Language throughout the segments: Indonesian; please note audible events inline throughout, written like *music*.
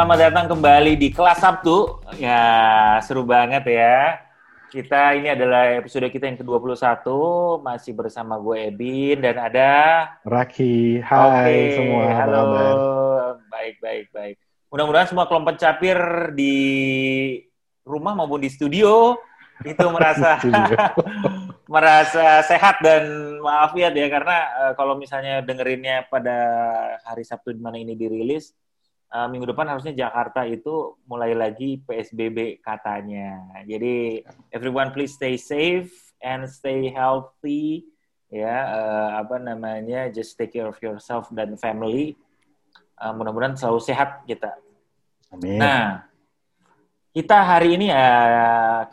Selamat datang kembali di kelas Sabtu. Ya, seru banget ya. Kita ini adalah episode kita yang ke-21, masih bersama gue Ebin dan ada Raki. Hai Oke, semua, halo. Baik, baik, baik. Mudah-mudahan semua kelompok capir di rumah maupun di studio itu *laughs* merasa Studio. *laughs* merasa sehat dan maafiat ya karena eh, kalau misalnya dengerinnya pada hari Sabtu di mana ini dirilis eh, minggu depan harusnya Jakarta itu mulai lagi PSBB katanya. Jadi everyone please stay safe and stay healthy ya eh, apa namanya just take care of yourself dan family. Eh, mudah-mudahan selalu sehat kita. Amin. Nah, kita hari ini ya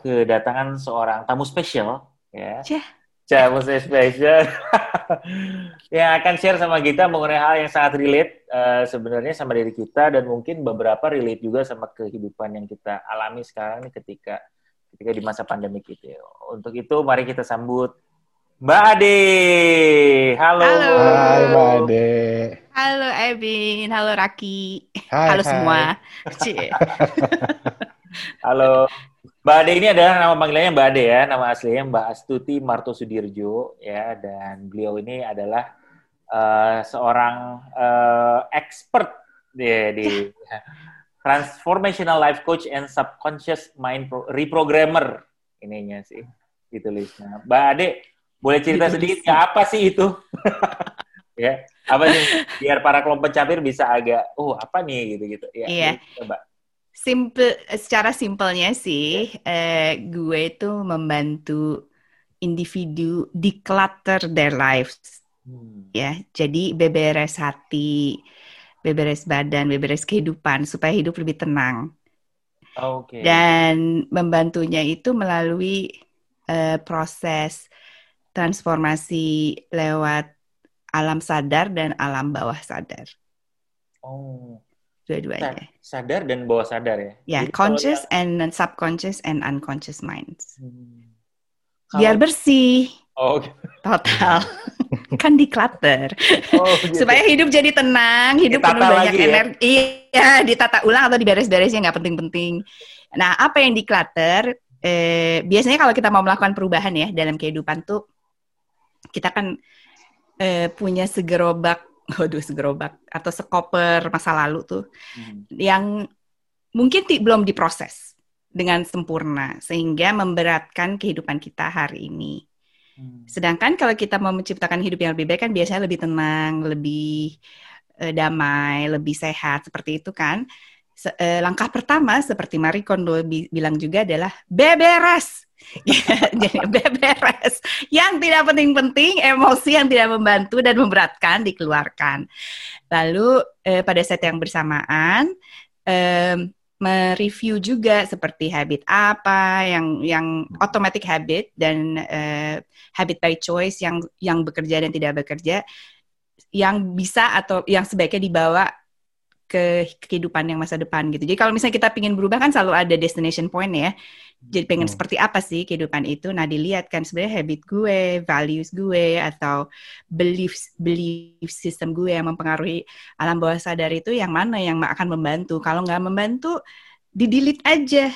kedatangan seorang tamu spesial ya. Cih. Tamu spesial *laughs* yang akan share sama kita mengenai hal yang sangat relate eh, sebenarnya sama diri kita dan mungkin beberapa relate juga sama kehidupan yang kita alami sekarang nih ketika ketika di masa pandemi itu. Untuk itu mari kita sambut Mbak Ade. Halo. Halo. Hai Mbak Ade. Halo Ebin, halo Raki, Hai, halo hai. semua. *laughs* Halo. Mbak Ade ini adalah nama panggilannya Mbak Ade ya, nama aslinya Mbak Astuti Marto Sudirjo ya, dan beliau ini adalah eh, seorang eh, expert di, di *laughs* transformational life coach and subconscious mind pro- reprogrammer ininya sih ditulisnya. Mbak Ade boleh cerita sedikit nggak apa sih itu? *laughs* ya, apa sih biar para kelompok capir bisa agak, oh apa nih gitu-gitu. Ya, Iya. Coba. Simple, secara simpelnya sih, eh, gue itu membantu individu declutter their lives, Hmm. ya. Jadi beberes hati, beberes badan, beberes kehidupan supaya hidup lebih tenang. Oke. Dan membantunya itu melalui eh, proses transformasi lewat alam sadar dan alam bawah sadar, Oh, dua-duanya. sadar dan bawah sadar ya. Ya, kalau conscious and subconscious and unconscious minds. Hmm. Biar Kalau- bersih Oh, total. *laughs* kan declutter. oh *laughs* gitu. Supaya hidup jadi tenang, hidup Ditata penuh banyak lagi ya? energi. Iya, ditata ulang atau diberes-beresnya nggak penting-penting. Nah, apa yang declutter? Eh, biasanya kalau kita mau melakukan perubahan ya dalam kehidupan tuh, kita kan eh, punya segerobak, waduh segerobak atau sekoper masa lalu tuh Hmm. yang mungkin ti- belum diproses dengan sempurna sehingga memberatkan kehidupan kita hari ini. Hmm. Sedangkan kalau kita mau menciptakan hidup yang lebih baik kan biasanya lebih tenang, lebih eh, damai, lebih sehat seperti itu kan. Se- eh, langkah pertama seperti Marie Kondo bi- bilang juga adalah beberes. *laughs* Jadi beberes. Yang tidak penting-penting, emosi yang tidak membantu dan memberatkan dikeluarkan. Lalu eh, pada saat yang bersamaan em, mereview juga seperti habit apa yang yang automatic habit dan eh, habit by choice yang yang bekerja dan tidak bekerja yang bisa atau yang sebaiknya dibawa ke kehidupan yang masa depan gitu. Jadi kalau misalnya kita ingin berubah kan selalu ada destination point ya. Jadi pengen Hmm. seperti apa sih kehidupan itu? Nah dilihat kan sebenarnya habit gue, values gue atau belief belief system gue yang mempengaruhi alam bawah sadar itu yang mana yang akan membantu. Kalau nggak membantu, di delete aja.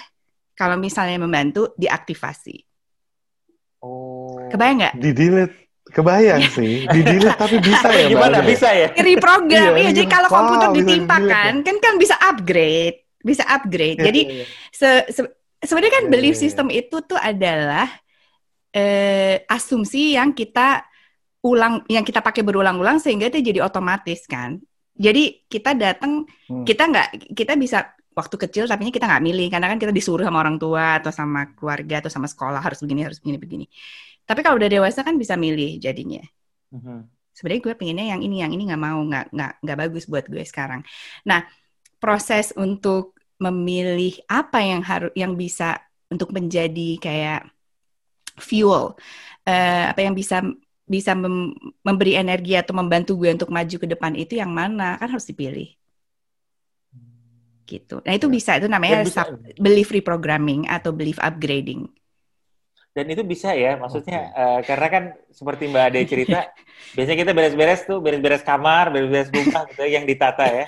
Kalau misalnya membantu, diaktifasi. Oh. Kebayang nggak? Di delete. Kebayang sih. Di delete tapi *laughs* bisa ya Mbak Gimana Ade? bisa ya? Reprogram, Iya, iya. Jadi iya. kalau Wow, komputer ditimpa kan, kan kan bisa upgrade, bisa upgrade. Jadi Iya, iya. se- se- sebenarnya kan Iya, belief iya, iya. system itu tuh adalah eh, asumsi yang kita ulang, yang kita pakai berulang-ulang sehingga itu jadi otomatis kan. Jadi kita datang, Hmm. kita nggak, kita bisa waktu kecil tapi kita nggak milih karena kan kita disuruh sama orang tua atau sama keluarga atau sama sekolah harus begini harus begini begini. Tapi kalau udah dewasa kan bisa milih jadinya Mhm. sebenarnya gue pengennya yang ini yang ini nggak mau nggak nggak nggak bagus buat gue sekarang nah proses untuk memilih apa yang harus yang bisa untuk menjadi kayak fuel eh, apa yang bisa bisa mem- memberi energi atau membantu gue untuk maju ke depan itu yang mana? Kan harus dipilih. Gitu. Nah itu Ya. bisa. Itu namanya Dan bisa- belief reprogramming atau belief upgrading dan itu bisa ya maksudnya uh, karena kan seperti Mbak Ade cerita *laughs* biasanya kita beres-beres tuh beres-beres kamar beres-beres rumah *laughs* gitu yang ditata ya.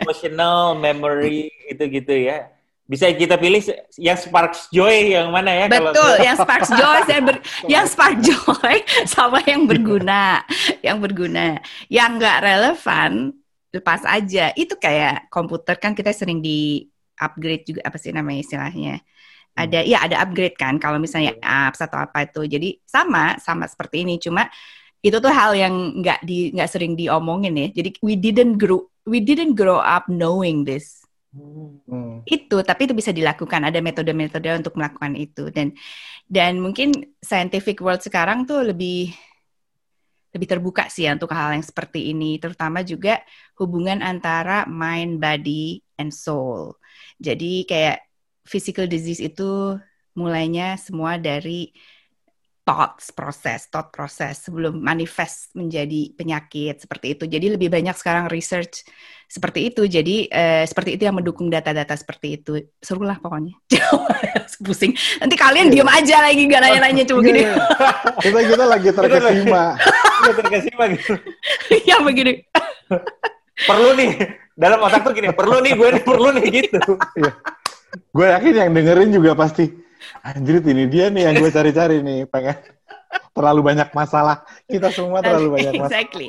Emotional memory itu gitu ya. Bisa kita pilih yang sparks joy yang mana ya betul kalau... yang sparks joy *laughs* yang ber, yang spark joy sama yang berguna yang berguna. Yang nggak relevan lepas aja. Itu kayak komputer kan kita sering di upgrade juga apa sih namanya istilahnya ada ya ada upgrade kan kalau misalnya apps atau apa itu. Jadi sama sama seperti ini. Cuma itu tuh hal yang nggak di nggak sering diomongin ya. Jadi we didn't grow we didn't grow up knowing this. Hmm. itu tapi itu bisa dilakukan. Ada metode-metode untuk melakukan itu. Dan dan mungkin scientific world sekarang tuh lebih lebih terbuka sih ya untuk hal yang seperti ini. Terutama juga hubungan antara mind body and soul. Jadi kayak physical disease itu mulainya semua dari thoughts proses, thought proses sebelum manifest menjadi penyakit seperti itu. Jadi lebih banyak sekarang research seperti itu. Jadi eh, seperti itu yang mendukung data-data seperti itu. Seru lah pokoknya. *laughs* Pusing. Nanti kalian diem aja lagi gak nanya-nanya cuma gini. kita kita lagi *laughs* terkesima. Kita terkesima gitu. ya begini. perlu nih dalam otak tuh gini, perlu nih gue nih perlu nih gitu. Iya gue yakin yang dengerin juga pasti anjir ini dia nih yang gue cari-cari nih pengen terlalu banyak masalah kita semua terlalu banyak masalah exactly.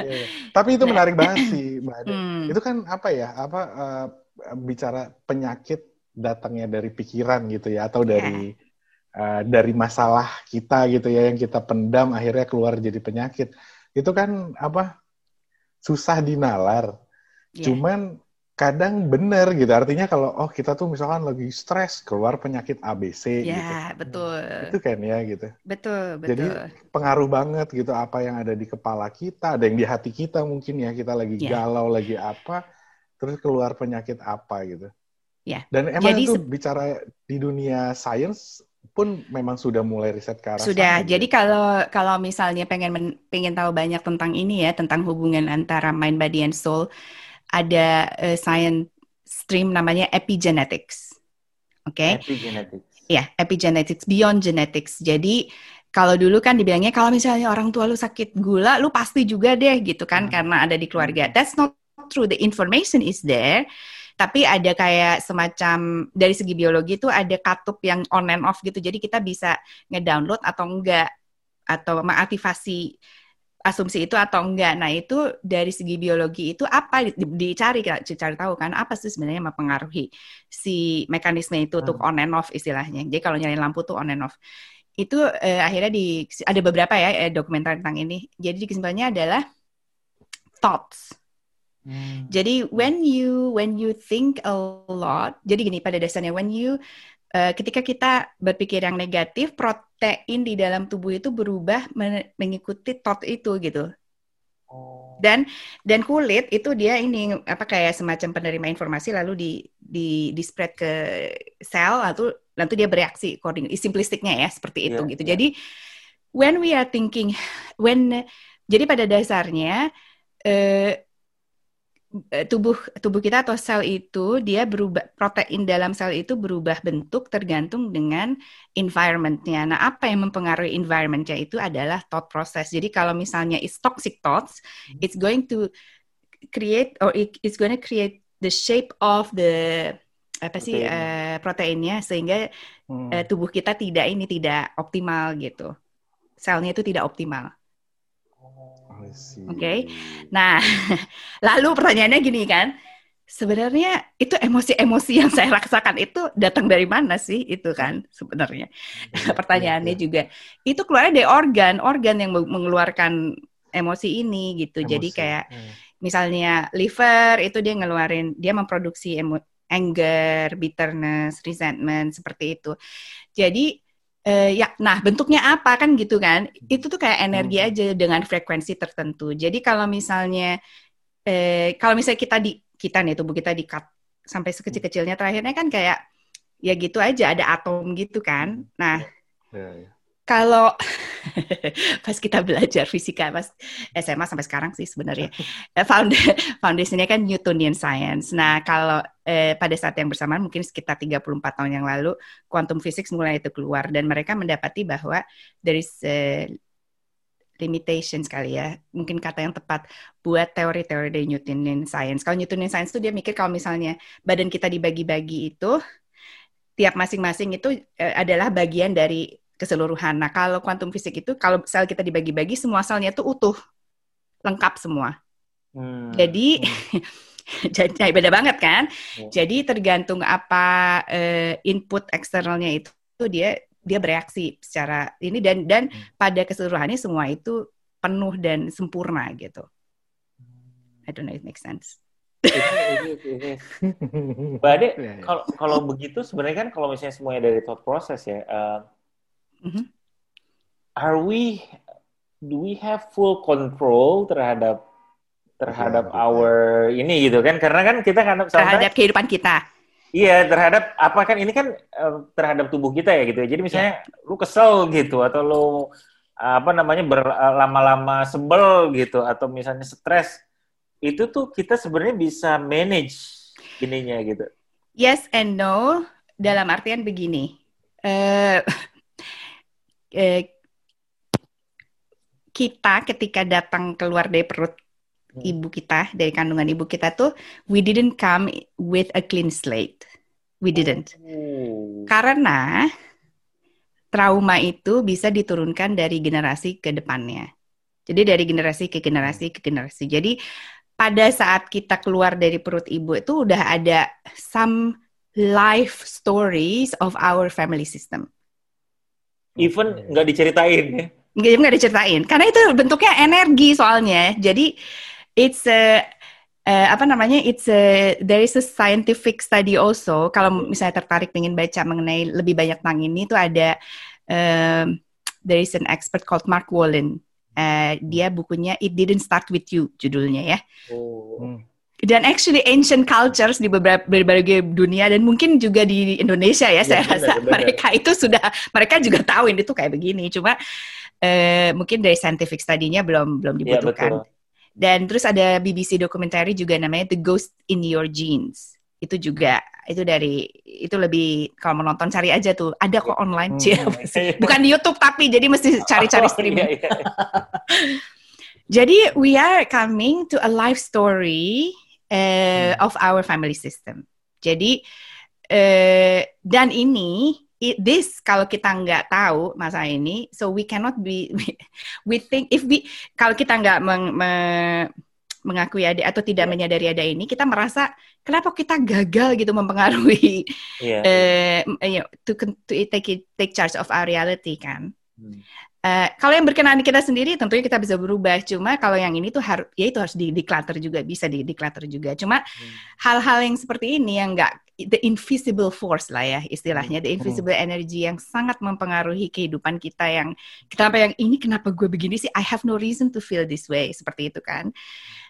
yeah. tapi itu menarik banget sih mbak Ade. Hmm. itu kan apa ya apa uh, bicara penyakit datangnya dari pikiran gitu ya atau dari yeah. uh, dari masalah kita gitu ya yang kita pendam akhirnya keluar jadi penyakit itu kan apa susah dinalar yeah. cuman kadang benar gitu. Artinya kalau oh kita tuh misalkan lagi stres keluar penyakit ABC ya, gitu. betul. Itu kan ya gitu. Betul, betul. Jadi pengaruh banget gitu apa yang ada di kepala kita, ada yang di hati kita mungkin ya kita lagi ya. galau, lagi apa, terus keluar penyakit apa gitu. Ya. Dan emang Jadi, itu bicara di dunia sains pun memang sudah mulai riset ke arah Sudah. Sana, Jadi gitu. kalau kalau misalnya pengen men, pengen tahu banyak tentang ini ya, tentang hubungan antara mind body and soul, ada uh, science stream namanya epigenetics. Oke. Okay? Epigenetics. Ya, epigenetics, beyond genetics. Jadi kalau dulu kan dibilangnya kalau misalnya orang tua lu sakit gula, lu pasti juga deh gitu kan hmm. karena ada di keluarga. Hmm. That's not true. The information is there. Tapi ada kayak semacam dari segi biologi itu ada katup yang on and off gitu. Jadi kita bisa ngedownload atau enggak atau mengaktifasi asumsi itu atau enggak. Nah, itu dari segi biologi itu apa dicari cari tahu kan apa sih sebenarnya yang mempengaruhi si mekanisme itu untuk hmm. on and off istilahnya. Jadi kalau nyalain lampu tuh on and off. Itu eh, akhirnya di ada beberapa ya eh, dokumenter tentang ini. Jadi kesimpulannya adalah thoughts. Hmm. Jadi when you when you think a lot, jadi gini pada dasarnya when you uh, ketika kita berpikir yang negatif, protein di dalam tubuh itu berubah mengikuti thought itu gitu. Oh. Dan dan kulit itu dia ini apa kayak semacam penerima informasi lalu di di di spread ke sel lalu lalu dia bereaksi according simplistiknya ya seperti itu yeah, gitu. Yeah. Jadi when we are thinking when jadi pada dasarnya Eh, tubuh tubuh kita atau sel itu dia berubah protein dalam sel itu berubah bentuk tergantung dengan environmentnya. Nah, apa yang mempengaruhi environmentnya itu adalah thought process. Jadi kalau misalnya it's toxic thoughts, hmm. it's going to create or it, it's going to create the shape of the apa sih uh, proteinnya sehingga hmm. uh, tubuh kita tidak ini tidak optimal gitu. Selnya itu tidak optimal. Oke. Okay? Nah, *laughs* lalu pertanyaannya gini kan, sebenarnya itu emosi-emosi yang saya rasakan itu datang dari mana sih itu kan sebenarnya? Ya, *laughs* Pertanyaannya ya, ya. juga itu keluar dari organ, organ yang mengeluarkan emosi ini gitu. Emosi. Jadi kayak hmm. misalnya liver itu dia ngeluarin, dia memproduksi emo anger, bitterness, resentment seperti itu. Jadi uh, ya nah bentuknya apa kan gitu kan? Itu tuh kayak energi hmm. aja dengan frekuensi tertentu. Jadi kalau misalnya uh, kalau misalnya kita di kita nih tubuh kita di cut sampai sekecil-kecilnya terakhirnya kan kayak ya gitu aja ada atom gitu kan? Nah ya, ya. Kalau *laughs* pas kita belajar fisika pas SMA sampai sekarang sih sebenarnya eh, found *laughs* foundationnya kan Newtonian Science. Nah kalau eh, pada saat yang bersamaan mungkin sekitar 34 tahun yang lalu quantum physics mulai itu keluar dan mereka mendapati bahwa dari uh, limitation sekali ya, mungkin kata yang tepat buat teori-teori dari Newtonian Science. Kalau Newtonian Science itu dia mikir kalau misalnya badan kita dibagi-bagi itu tiap masing-masing itu uh, adalah bagian dari keseluruhan. Nah, kalau kuantum fisik itu kalau sel kita dibagi-bagi semua selnya itu utuh, lengkap semua. Hmm. Jadi hmm. *laughs* jadi beda banget kan? Hmm. Jadi tergantung apa uh, input eksternalnya itu, itu dia dia bereaksi secara ini dan dan hmm. pada keseluruhannya semua itu penuh dan sempurna gitu. I don't know if it makes sense. *laughs* Mbak Ade, iya, iya. kalau kalau begitu sebenarnya kan kalau misalnya semuanya dari thought process ya, uh, Mm-hmm. Are we do we have full control terhadap terhadap ya, our ya. ini gitu kan? Karena kan kita kan terhadap kehidupan kita. Iya, terhadap apa kan ini kan uh, terhadap tubuh kita ya gitu. Ya. Jadi misalnya yeah. lu kesel gitu atau lu apa namanya berlama-lama sebel gitu atau misalnya stres itu tuh kita sebenarnya bisa manage ininya gitu. Yes and no dalam artian begini. Uh, eh, kita ketika datang keluar dari perut hmm. ibu kita, dari kandungan ibu kita tuh, we didn't come with a clean slate. We didn't. Oh. Karena trauma itu bisa diturunkan dari generasi ke depannya. Jadi dari generasi ke generasi ke generasi. Jadi pada saat kita keluar dari perut ibu itu udah ada some life stories of our family system even nggak diceritain ya. Nggak nggak diceritain. Karena itu bentuknya energi soalnya. Jadi it's a uh, apa namanya it's a there is a scientific study also. Kalau misalnya tertarik ingin baca mengenai lebih banyak tentang ini itu ada um, there is an expert called Mark Wallen uh, dia bukunya It Didn't Start with You judulnya ya. Oh. Hmm dan actually ancient cultures di beberapa berbagai dunia dan mungkin juga di Indonesia ya, ya saya benar, rasa benar. mereka itu sudah mereka juga tahu ini tuh kayak begini cuma uh, mungkin dari scientific study-nya belum belum iya, dibutuhkan. Ya, dan terus ada BBC documentary juga namanya The Ghost in Your Genes. Itu juga itu dari itu lebih kalau menonton cari aja tuh ada kok online hmm. bukan di YouTube tapi jadi mesti *laughs* cari-cari oh, streaming. iya, iya. *laughs* jadi we are coming to a life story uh, of our family system. Jadi uh, dan ini it, this kalau kita nggak tahu masa ini, so we cannot be *laughs* we, we think if we kalau kita nggak meng, me, mengakui ada atau tidak yeah. menyadari ada ini, kita merasa kenapa kita gagal gitu mempengaruhi yeah. uh, to, to take it, take charge of our reality kan. Hmm. Uh, kalau yang berkenaan di kita sendiri tentunya kita bisa berubah. Cuma kalau yang ini tuh harus ya itu harus di declutter juga bisa di declutter juga. Cuma hmm. hal-hal hmm. yang seperti ini yang enggak the invisible force lah ya istilahnya the hmm. invisible energy yang sangat mempengaruhi kehidupan kita yang kenapa yang ini kenapa gue begini sih I have no reason to feel this way seperti itu kan.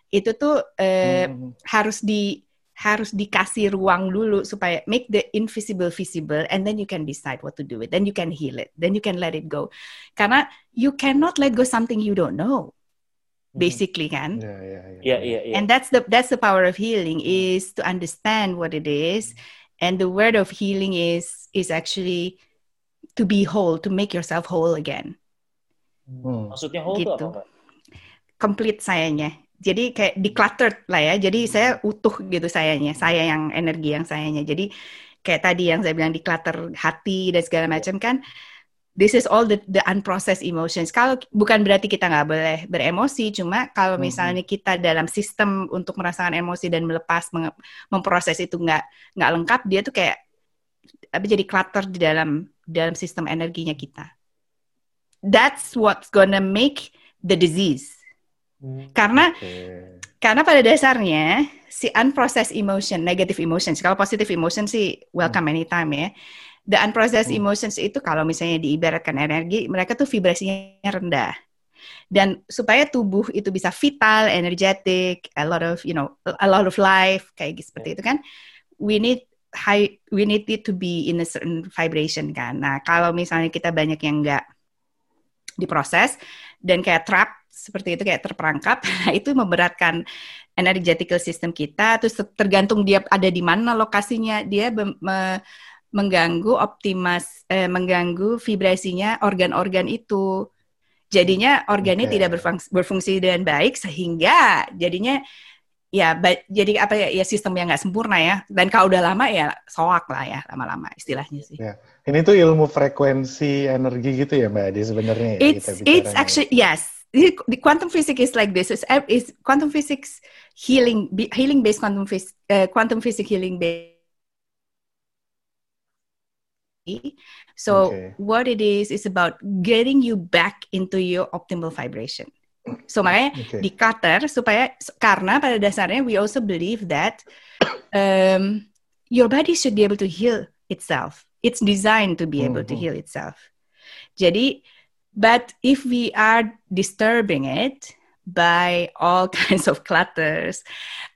Itu tuh uh, hmm. harus di harus dikasih ruang dulu supaya make the invisible visible and then you can decide what to do with then you can heal it then you can let it go karena you cannot let go something you don't know hmm. basically kan yeah, yeah, yeah. Yeah, yeah, yeah. and that's the that's the power of healing is to understand what it is and the word of healing is is actually to be whole to make yourself whole again hmm. maksudnya whole gitu. itu apa complete sayanya jadi kayak decluttered lah ya. Jadi saya utuh gitu sayanya, saya yang energi yang sayanya. Jadi kayak tadi yang saya bilang declutter hati dan segala macam kan. This is all the, the unprocessed emotions. Kalau bukan berarti kita nggak boleh beremosi, cuma kalau hmm. misalnya kita dalam sistem untuk merasakan emosi dan melepas memproses itu nggak nggak lengkap, dia tuh kayak apa jadi clutter di dalam dalam sistem energinya kita. That's what's gonna make the disease karena okay. karena pada dasarnya si unprocessed emotion, negative emotions. Kalau positive emotion sih welcome hmm. anytime ya. The unprocessed hmm. emotions itu kalau misalnya diibaratkan energi, mereka tuh vibrasinya rendah. Dan supaya tubuh itu bisa vital, energetic, a lot of you know, a lot of life kayak gitu, seperti itu kan, we need high, we need it to be in a certain vibration kan. Nah kalau misalnya kita banyak yang enggak diproses dan kayak trap seperti itu kayak terperangkap *laughs* itu memberatkan energetical system kita terus tergantung dia ada di mana lokasinya dia me, mengganggu optimas eh, mengganggu vibrasinya organ-organ itu jadinya organnya okay. tidak berfungsi, berfungsi dengan baik sehingga jadinya ya jadi apa ya, ya sistem yang nggak sempurna ya dan kalau udah lama ya soak lah ya lama-lama istilahnya sih. Ya. Ini tuh ilmu frekuensi energi gitu ya mbak Adi sebenarnya. Ya, it's it's actually yes. The quantum physics is like this. It's, it's quantum physics healing healing based quantum physics uh, quantum physics healing based. So okay. what it is is about getting you back into your optimal vibration. So makanya okay. di cutter supaya karena pada dasarnya we also believe that um, your body should be able to heal itself. It's designed to be able mm -hmm. to heal itself. Jadi, but if we are disturbing it by all *laughs* kinds of clutters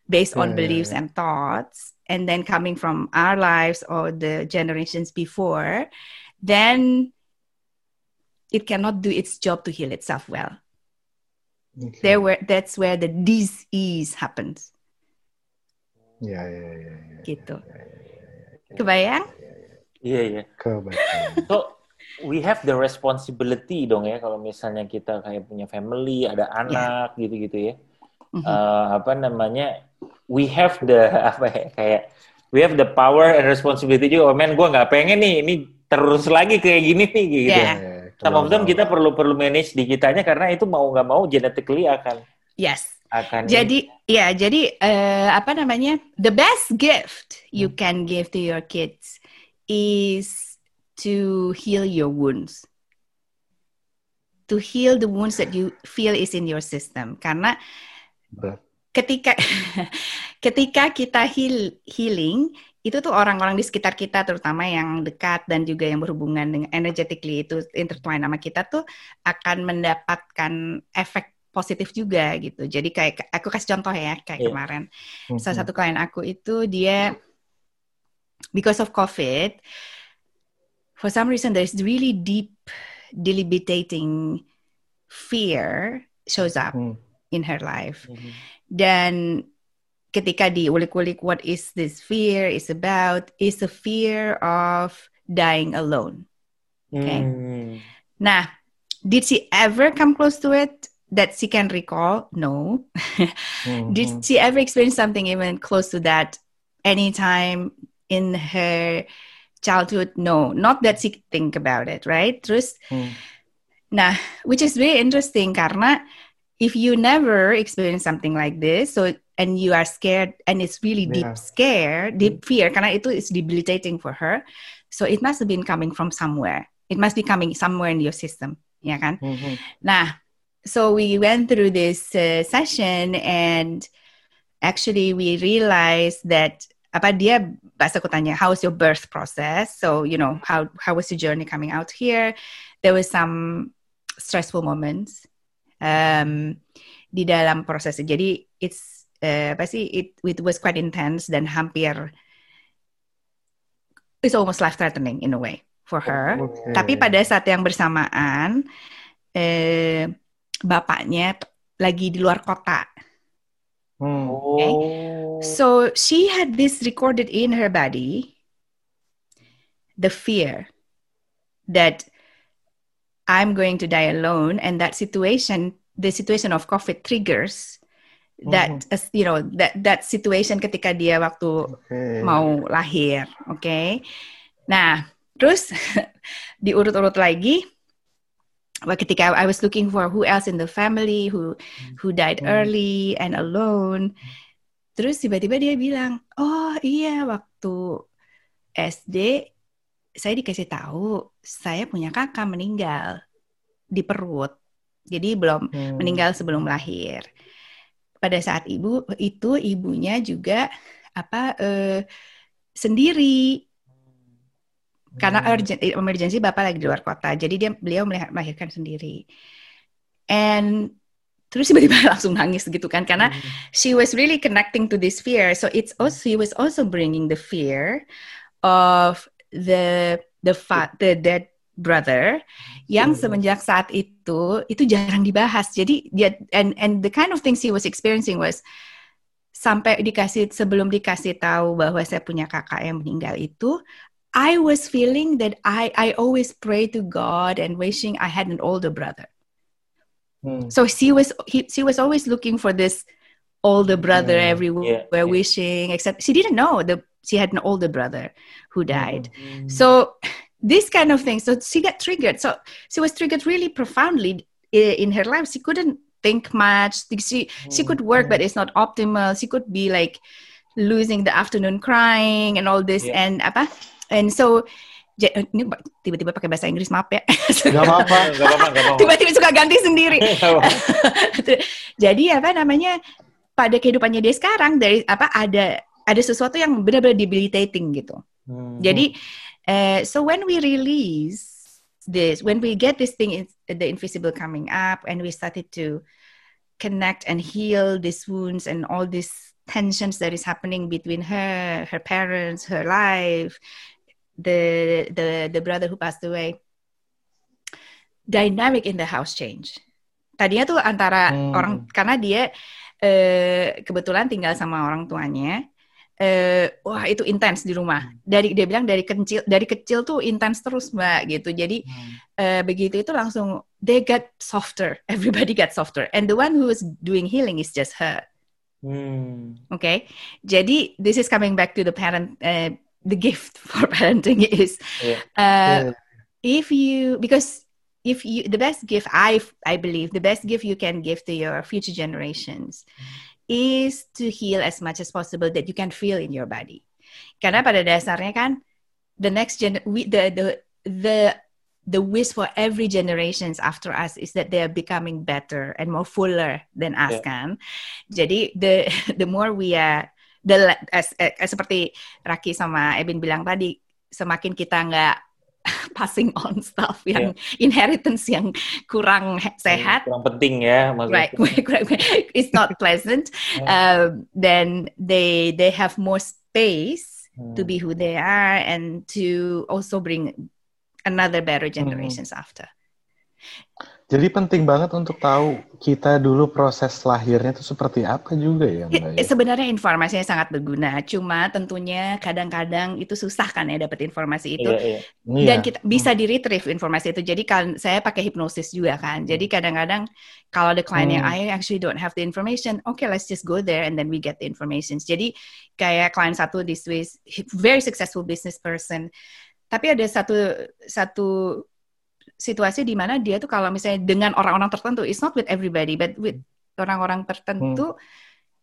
based on yeah, beliefs yeah, yeah. and thoughts, and then coming from our lives or the generations before, then it cannot do its job to heal itself well. Okay. There where that's where the disease happens. Ya, ya, ya, ya. Gitu. Ya, ya, ya, Kebayang? Iya, iya. Kebayang. So, we have the responsibility dong ya kalau misalnya kita kayak punya family, ada anak gitu-gitu ya. Mm -hmm. uh, apa namanya? We have the *laughs* apa ya kayak we have the power and responsibility juga. Oh man, gue nggak pengen nih ini terus lagi kayak gini nih gitu. Yeah sama of kita perlu perlu manage di kitanya karena itu mau nggak mau genetically akan yes akan jadi ya jadi uh, apa namanya the best gift you hmm. can give to your kids is to heal your wounds to heal the wounds that you feel is in your system karena ketika *laughs* ketika kita heal, healing itu tuh orang-orang di sekitar kita terutama yang dekat dan juga yang berhubungan dengan energetically itu intertwine sama kita tuh akan mendapatkan efek positif juga gitu. Jadi kayak aku kasih contoh ya kayak yeah. kemarin mm-hmm. salah satu klien aku itu dia because of COVID for some reason there's really deep debilitating fear shows up mm. in her life. Mm-hmm. Dan ketika diulik-ulik what is this fear is about is a fear of dying alone. Okay. Mm. Nah, did she ever come close to it that she can recall? No. mm-hmm. *laughs* Did she ever experience something even close to that anytime in her childhood? No, not that she think about it, right? Terus, mm. nah, which is very interesting karena if you never experience something like this, so and you are scared and it's really deep yeah. scare, deep fear karena itu is debilitating for her. So it must have been coming from somewhere. It must be coming somewhere in your system, ya kan? Mm-hmm. Nah, so we went through this uh, session and actually we realized that apa dia pas aku tanya how's your birth process so you know how how was your journey coming out here there was some stressful moments um, di dalam prosesnya jadi it's uh, apa sih it, it was quite intense dan hampir it's almost life threatening in a way for her. Okay. Tapi pada saat yang bersamaan eh, bapaknya lagi di luar kota. Okay? Oh. So she had this recorded in her body the fear that I'm going to die alone and that situation the situation of COVID triggers that oh. you know that that situation ketika dia waktu okay. mau lahir, oke? Okay? Nah, terus *laughs* diurut-urut lagi ketika I was looking for who else in the family who who died hmm. early and alone. Terus tiba-tiba dia bilang, "Oh, iya waktu SD saya dikasih tahu saya punya kakak meninggal di perut. Jadi belum hmm. meninggal sebelum lahir." pada saat ibu itu ibunya juga apa uh, sendiri karena hmm. urgent emergency bapak lagi di luar kota jadi dia beliau melahirkan sendiri and terus tiba-tiba *laughs* langsung nangis gitu kan karena hmm. she was really connecting to this fear so it's also she was also bringing the fear of the the fa the dead brother yang hmm. semenjak saat itu itu jarang dibahas. Jadi dia and and the kind of things he was experiencing was sampai dikasih sebelum dikasih tahu bahwa saya punya kakak yang meninggal itu I was feeling that I I always pray to God and wishing I had an older brother. Hmm. So she was he, she was always looking for this older brother yeah, everywhere yeah, wishing except she didn't know that she had an older brother who died. Mm-hmm. So this kind of thing. So she got triggered. So she was triggered really profoundly in her life. She couldn't think much. She she could work, but it's not optimal. She could be like losing the afternoon crying and all this yeah. and apa. And so ini tiba-tiba pakai bahasa Inggris maaf ya. Gak apa-apa, *laughs* Tiba-tiba suka ganti sendiri. *laughs* *laughs* Jadi apa namanya pada kehidupannya dia sekarang dari apa ada ada sesuatu yang benar-benar debilitating gitu. Hmm. Jadi uh, so when we release this, when we get this thing, the invisible coming up, and we started to connect and heal these wounds and all these tensions that is happening between her, her parents, her life, the the the brother who passed away. Dynamic in the house change. Tadinya tuh antara hmm. orang karena dia eh, kebetulan tinggal sama orang tuanya uh, wah itu intens di rumah. Dari dia bilang dari kecil dari kecil tuh intens terus mbak gitu. Jadi hmm. uh, begitu itu langsung they get softer. *laughs* Everybody get softer. And the one who is doing healing is just her. Hmm. Oke. Okay? Jadi this is coming back to the parent. Uh, the gift *laughs* for parenting is yeah. Uh, yeah. if you because if you the best gift I I believe the best gift you can give to your future generations. Is to heal as much as possible that you can feel in your body. Karena pada dasarnya kan the next gen we, the the the the wish for every generations after us is that they are becoming better and more fuller than us yeah. kan. Jadi the *laughs* the more we are the as, as, seperti Raki sama Ebin bilang tadi semakin kita nggak *laughs* passing on stuff yang yeah. inheritance yang kurang sehat kurang penting ya maksudnya. right *laughs* it's not pleasant um, then they they have more space hmm. to be who they are and to also bring another better hmm. generations hmm. after jadi penting banget untuk tahu kita dulu proses lahirnya itu seperti apa juga ya Mbak. Ya? Sebenarnya informasinya sangat berguna, cuma tentunya kadang-kadang itu susah kan ya dapat informasi itu. Iya, iya. Dan iya. kita bisa di retrieve informasi itu. Jadi kan saya pakai hipnosis juga kan. Jadi hmm. kadang-kadang kalau ada klien hmm. yang I actually don't have the information, okay let's just go there and then we get the information. Jadi kayak klien satu this was very successful business person. Tapi ada satu satu situasi di mana dia tuh kalau misalnya dengan orang-orang tertentu, it's not with everybody, but with orang-orang tertentu, hmm.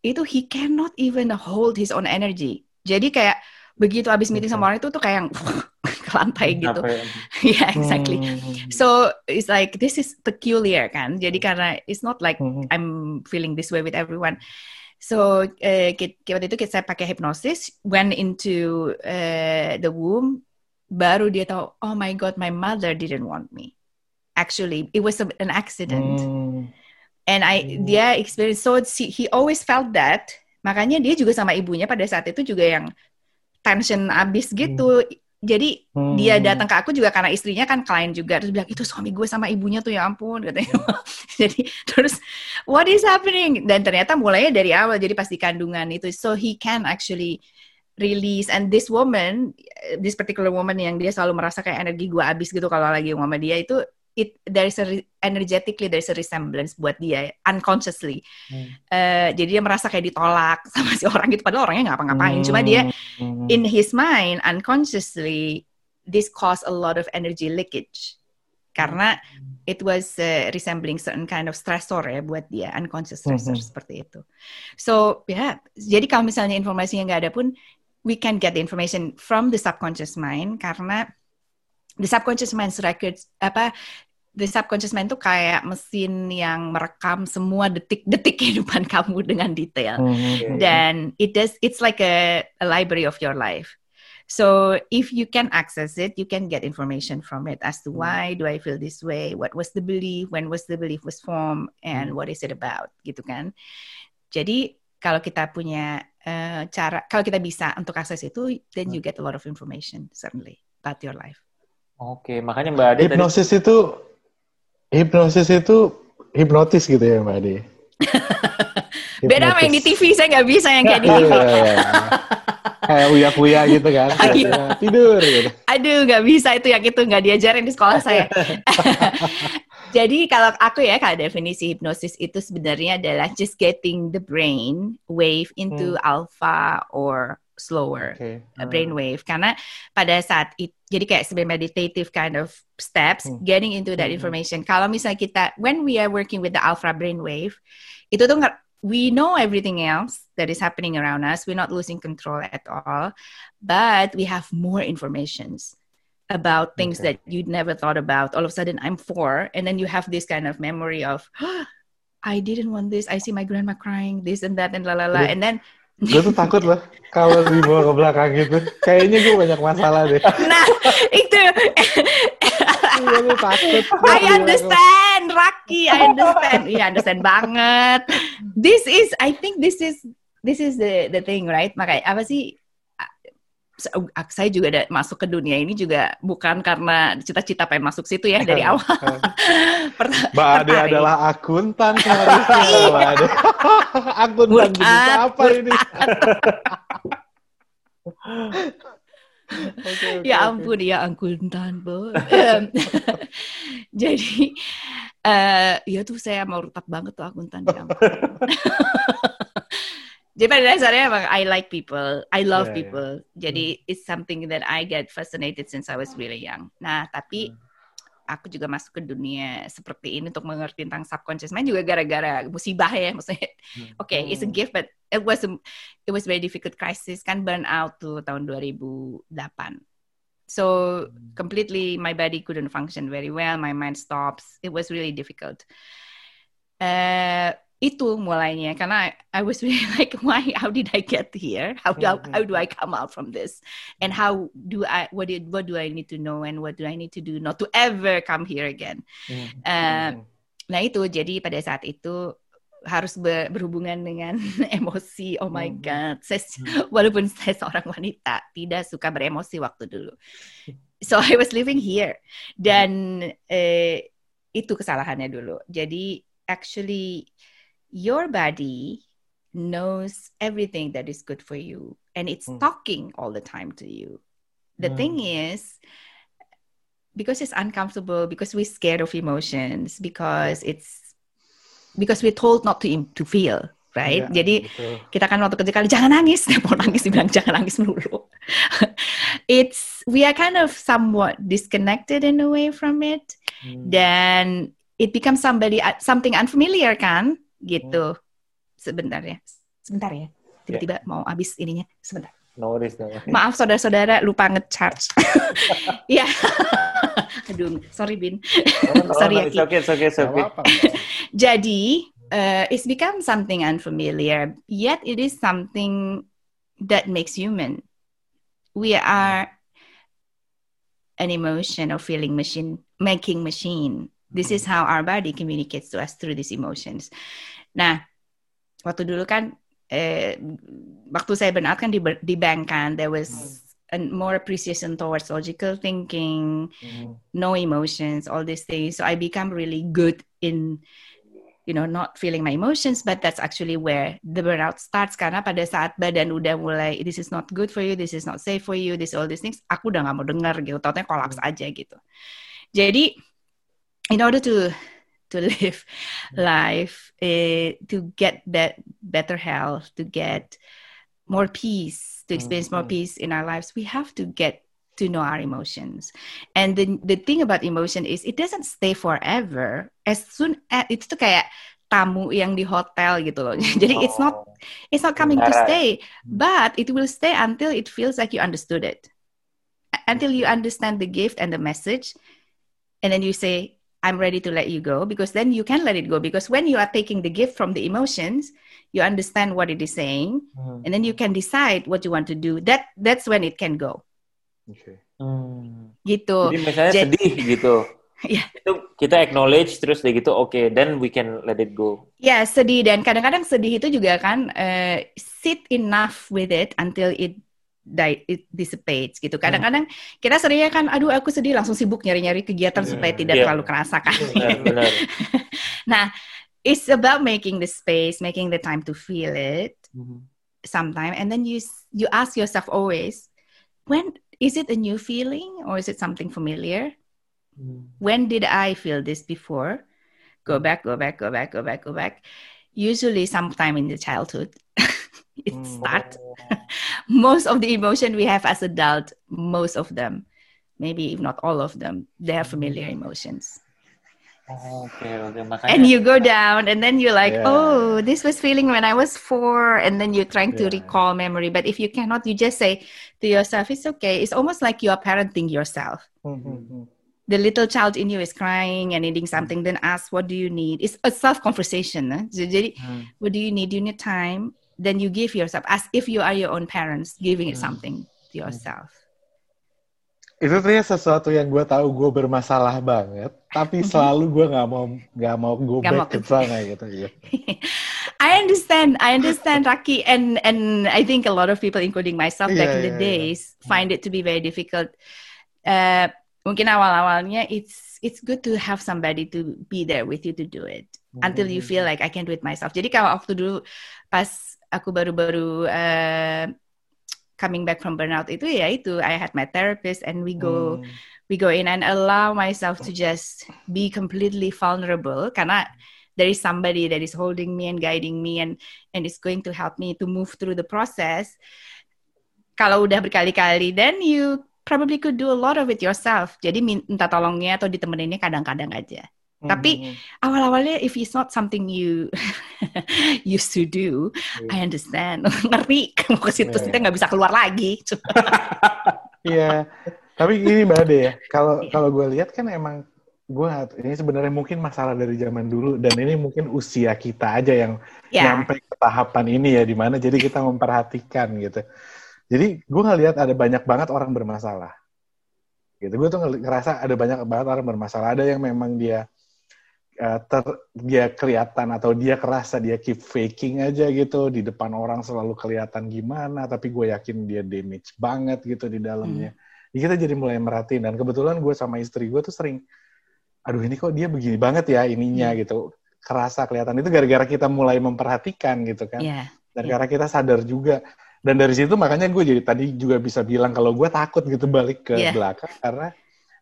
itu he cannot even hold his own energy. Jadi kayak begitu abis meeting sama orang itu tuh kayak yang *laughs* ke lantai gitu. Ya? *laughs* yeah, exactly. Hmm. So it's like this is peculiar kan. Jadi karena it's not like hmm. I'm feeling this way with everyone. So uh, waktu itu kita pakai hipnosis, went into uh, the womb, baru dia tahu oh my god my mother didn't want me. Actually it was a, an accident. Mm. and I mm. dia experience so he always felt that. Makanya dia juga sama ibunya pada saat itu juga yang tension abis gitu. Mm. jadi hmm. dia datang ke aku juga karena istrinya kan klien juga. Terus bilang itu suami gue sama ibunya tuh ya ampun katanya. *laughs* Jadi terus what is happening? Dan ternyata mulainya dari awal jadi pas di kandungan itu. So he can actually release and this woman this particular woman yang dia selalu merasa kayak energi gue habis gitu kalau lagi sama dia itu it there is a energetically there is a resemblance buat dia unconsciously hmm. uh, jadi dia merasa kayak ditolak *laughs* sama si orang gitu padahal orangnya nggak apa-ngapain hmm. cuma dia hmm. in his mind unconsciously this caused a lot of energy leakage karena hmm. it was uh, resembling certain kind of stressor ya buat dia unconscious stressor mm -hmm. seperti itu so ya yeah, jadi kalau misalnya informasinya nggak ada pun we can get the information from the subconscious mind karena the subconscious mind records apa the subconscious mind itu kayak mesin yang merekam semua detik-detik *laughs* kehidupan kamu dengan detail mm-hmm. dan it does it's like a, a library of your life so if you can access it you can get information from it as to mm-hmm. why do I feel this way what was the belief when was the belief was formed and mm-hmm. what is it about gitu kan jadi kalau kita punya uh, cara kalau kita bisa untuk akses itu then you get a lot of information certainly about your life Oke, makanya Mbak Ade hipnosis tadi... itu hipnosis itu hipnotis gitu ya Mbak Ade. *laughs* Beda sama yang di TV, saya nggak bisa yang kayak di *laughs* TV. Iya, iya, iya. kayak uya-uya gitu kan. *laughs* Tidur gitu. Aduh, nggak bisa itu yang itu nggak diajarin di sekolah saya. *laughs* Jadi kalau aku ya kalau definisi hipnosis itu sebenarnya adalah just getting the brain wave into hmm. alpha or slower okay. uh, brain wave karena pada saat itu jadi kayak sebenarnya meditative kind of steps hmm. getting into that hmm. information. Kalau misalnya kita when we are working with the alpha brain wave itu tuh we know everything else that is happening around us. We're not losing control at all, but we have more informations about things okay. that you'd never thought about. All of a sudden, I'm four, and then you have this kind of memory of, oh, *gasps* I didn't want this. I see my grandma crying, this and that, and la la la. And then gue tuh takut loh kalau *laughs* dibawa ke belakang gitu. Kayaknya gue banyak masalah deh. *laughs* Nah, itu. *laughs* I understand, Raki. I understand. Yeah, understand banget. This is, I think this is, this is the the thing, right? Makanya apa sih? saya juga ada masuk ke dunia ini juga bukan karena cita-cita pengen masuk situ ya dari *laughs* awal. *laughs* Mbak Ade adalah akuntan *laughs* harusnya Mbak Ade. akuntan jenis apa ini? okay, okay, ya ampun okay. ya akuntan bu. Jadi uh, ya tuh saya mau rutak banget tuh akuntan ya jadi pada dasarnya emang I like people, I love yeah, people. Yeah. Jadi hmm. it's something that I get fascinated since I was really young. Nah, tapi hmm. aku juga masuk ke dunia seperti ini untuk mengerti tentang subconscious mind juga gara-gara musibah ya maksudnya. Hmm. Oke, *laughs* okay, it's a gift but it was a, it was very difficult crisis kan burn out tuh tahun 2008. So hmm. completely my body couldn't function very well, my mind stops. It was really difficult. Uh, itu mulainya karena I, I was really *laughs* like why how did I get here? How do mm-hmm. how do I come out from this? And how do I what did what do I need to know and what do I need to do not to ever come here again. Mm-hmm. uh, nah itu. Jadi pada saat itu harus ber, berhubungan dengan *laughs* emosi. Oh my mm-hmm. god. Saya, mm-hmm. *laughs* walaupun saya seorang wanita tidak suka beremosi waktu dulu. So I was living here. Dan uh, itu kesalahannya dulu. Jadi actually your body knows everything that is good for you and it's mm. talking all the time to you. The mm. thing is, because it's uncomfortable, because we're scared of emotions, because it's because we're told not to to feel, right? Yeah, Jadi betul. kita kan waktu kecil kali jangan nangis, *laughs* mau nangis dibilang jangan nangis melulu. *laughs* it's we are kind of somewhat disconnected in a way from it. Hmm. Then it becomes somebody something unfamiliar kan? Gitu. Hmm. Sebentar ya. Sebentar ya. Tiba-tiba yeah. mau habis ininya. Sebentar. No worries, no worries. Maaf saudara-saudara lupa ngecharge. *laughs* Iya. *laughs* Aduh, sorry Bin. Oh, *laughs* sorry no, ya. okay, it's okay, it's okay. Jadi, uh, it's become something unfamiliar, yet it is something that makes human. We are an emotion or feeling machine, making machine. This is how our body communicates to us through these emotions. Nah, waktu dulu kan, eh, waktu saya burnout kan di, di bank kan, there was a more appreciation towards logical thinking, mm. no emotions, all these things. So I become really good in you know not feeling my emotions but that's actually where the burnout starts karena pada saat badan udah mulai this is not good for you this is not safe for you this all these things aku udah nggak mau dengar gitu tautnya kolaps mm. aja gitu jadi in order to to *laughs* live life uh, to get that better health to get more peace to experience mm-hmm. more peace in our lives we have to get to know our emotions. And the the thing about emotion is it doesn't stay forever. As soon as it's tuh kayak tamu yang di hotel gitu loh. *laughs* Jadi oh. it's not it's not coming to stay. But it will stay until it feels like you understood it. Until you understand the gift and the message and then you say I'm ready to let you go because then you can let it go because when you are taking the gift from the emotions you understand what it is saying hmm. and then you can decide what you want to do that that's when it can go okay. hmm. gitu jadi misalnya jadi, sedih gitu *laughs* yeah. itu kita acknowledge terus kayak gitu oke okay, then we can let it go ya yeah, sedih dan kadang-kadang sedih itu juga kan uh, sit enough with it until it it dissipates gitu. Kadang-kadang kita seringnya kan, aduh aku sedih langsung sibuk nyari-nyari kegiatan yeah. supaya tidak yeah. terlalu kerasa kan. Benar, *laughs* nah, it's about making the space, making the time to feel it mm-hmm. sometime, and then you you ask yourself always, when is it a new feeling or is it something familiar? Mm. When did I feel this before? Go back, go back, go back, go back, go back. Usually, sometime in the childhood, *laughs* it mm. starts. *laughs* most of the emotion we have as adult, most of them, maybe if not all of them, they are familiar emotions. okay, okay. Makanya, and you go down, and then you're like, yeah. oh, this was feeling when I was four, and then you're trying yeah. to recall memory. But if you cannot, you just say to yourself, it's okay. It's almost like you are parenting yourself. Mm-hmm the little child in you is crying and needing something, then ask, what do you need? It's a self conversation. Eh? Jadi, hmm. what do you need? Do you need time? Then you give yourself, as if you are your own parents, giving it hmm. something to hmm. yourself. Itu tuh sesuatu yang gue tahu gue bermasalah banget, tapi *laughs* selalu gue nggak mau nggak mau go gak back ke sana gitu. Ya. *laughs* I understand, I understand, Raki, and and I think a lot of people, including myself, yeah, back in the yeah, days, yeah. find it to be very difficult. Uh, mungkin awal-awalnya it's it's good to have somebody to be there with you to do it until you feel like I can do it myself. Jadi kalau waktu dulu pas aku baru-baru uh, coming back from burnout itu ya itu I had my therapist and we go mm. we go in and allow myself to just be completely vulnerable karena there is somebody that is holding me and guiding me and and is going to help me to move through the process. Kalau udah berkali-kali, then you probably could do a lot of it yourself. Jadi minta tolongnya atau ditemeninnya kadang-kadang aja. Mm-hmm. Tapi awal-awalnya if it's not something you *laughs* used to do, yeah. I understand. *laughs* Ngerti mau ke situ yeah. kita nggak bisa keluar lagi. *laughs* Iya. Tapi ini Mbak Ade ya, kalau yeah. kalau gue lihat kan emang gue ini sebenarnya mungkin masalah dari zaman dulu dan ini mungkin usia kita aja yang yeah. nyampe ke tahapan ini ya di mana jadi kita memperhatikan gitu. Jadi gue ngeliat ada banyak banget orang bermasalah. Gitu. Gue tuh ngerasa ada banyak banget orang bermasalah. Ada yang memang dia uh, ter, dia kelihatan atau dia kerasa dia keep faking aja gitu di depan orang selalu kelihatan gimana. Tapi gue yakin dia damage banget gitu di dalamnya. Hmm. Jadi kita jadi mulai merhatiin dan kebetulan gue sama istri gue tuh sering, aduh ini kok dia begini banget ya ininya hmm. gitu. Kerasa kelihatan itu gara-gara kita mulai memperhatikan gitu kan. Yeah. Dan yeah. karena kita sadar juga dan dari situ makanya gue jadi tadi juga bisa bilang kalau gue takut gitu balik ke yeah. belakang karena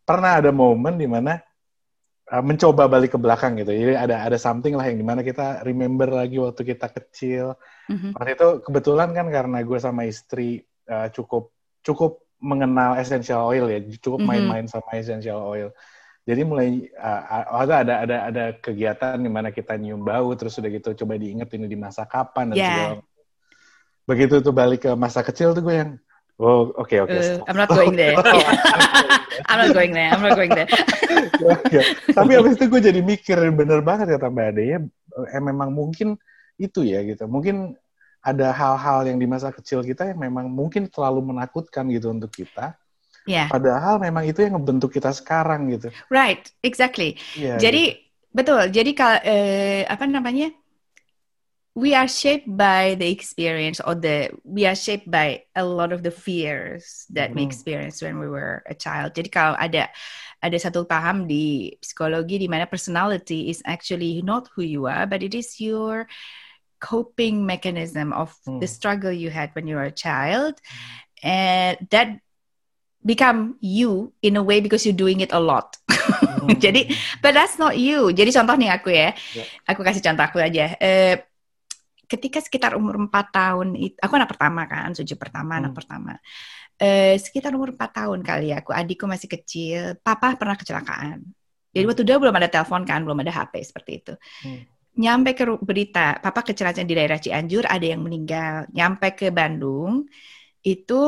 pernah ada momen di mana uh, mencoba balik ke belakang gitu jadi ada ada something lah yang di mana kita remember lagi waktu kita kecil mm-hmm. waktu itu kebetulan kan karena gue sama istri uh, cukup cukup mengenal essential oil ya cukup mm-hmm. main-main sama essential oil jadi mulai uh, ada ada ada ada kegiatan di mana kita nyium bau terus udah gitu coba diinget ini di masa kapan dan yeah. segala begitu tuh balik ke masa kecil tuh gue yang oh oke okay, oke okay, uh, *laughs* *laughs* I'm not going there I'm not going there I'm not going there tapi abis itu gue jadi mikir bener banget kata Mbak Ade ya eh, memang mungkin itu ya gitu mungkin ada hal-hal yang di masa kecil kita yang memang mungkin terlalu menakutkan gitu untuk kita Yeah. Padahal memang itu yang ngebentuk kita sekarang gitu. Right, exactly. Yeah, jadi gitu. betul. Jadi kalau eh, apa namanya? We are shaped by the experience or the we are shaped by a lot of the fears that mm. we mm-hmm. experienced when we were a child. Jadi kalau ada ada satu paham di psikologi di mana personality is actually not who you are, but it is your coping mechanism of mm. the struggle you had when you were a child, and that become you in a way because you're doing it a lot. *laughs* mm. Jadi, but that's not you. Jadi contoh nih aku ya, yeah. aku kasih contoh aku aja. Uh, ketika sekitar umur 4 tahun itu aku anak pertama kan cucu pertama hmm. anak pertama eh, sekitar umur 4 tahun kali ya aku adikku masih kecil papa pernah kecelakaan jadi hmm. waktu dia belum ada telepon kan belum ada HP seperti itu hmm. nyampe ke berita papa kecelakaan di daerah Cianjur ada yang meninggal nyampe ke Bandung itu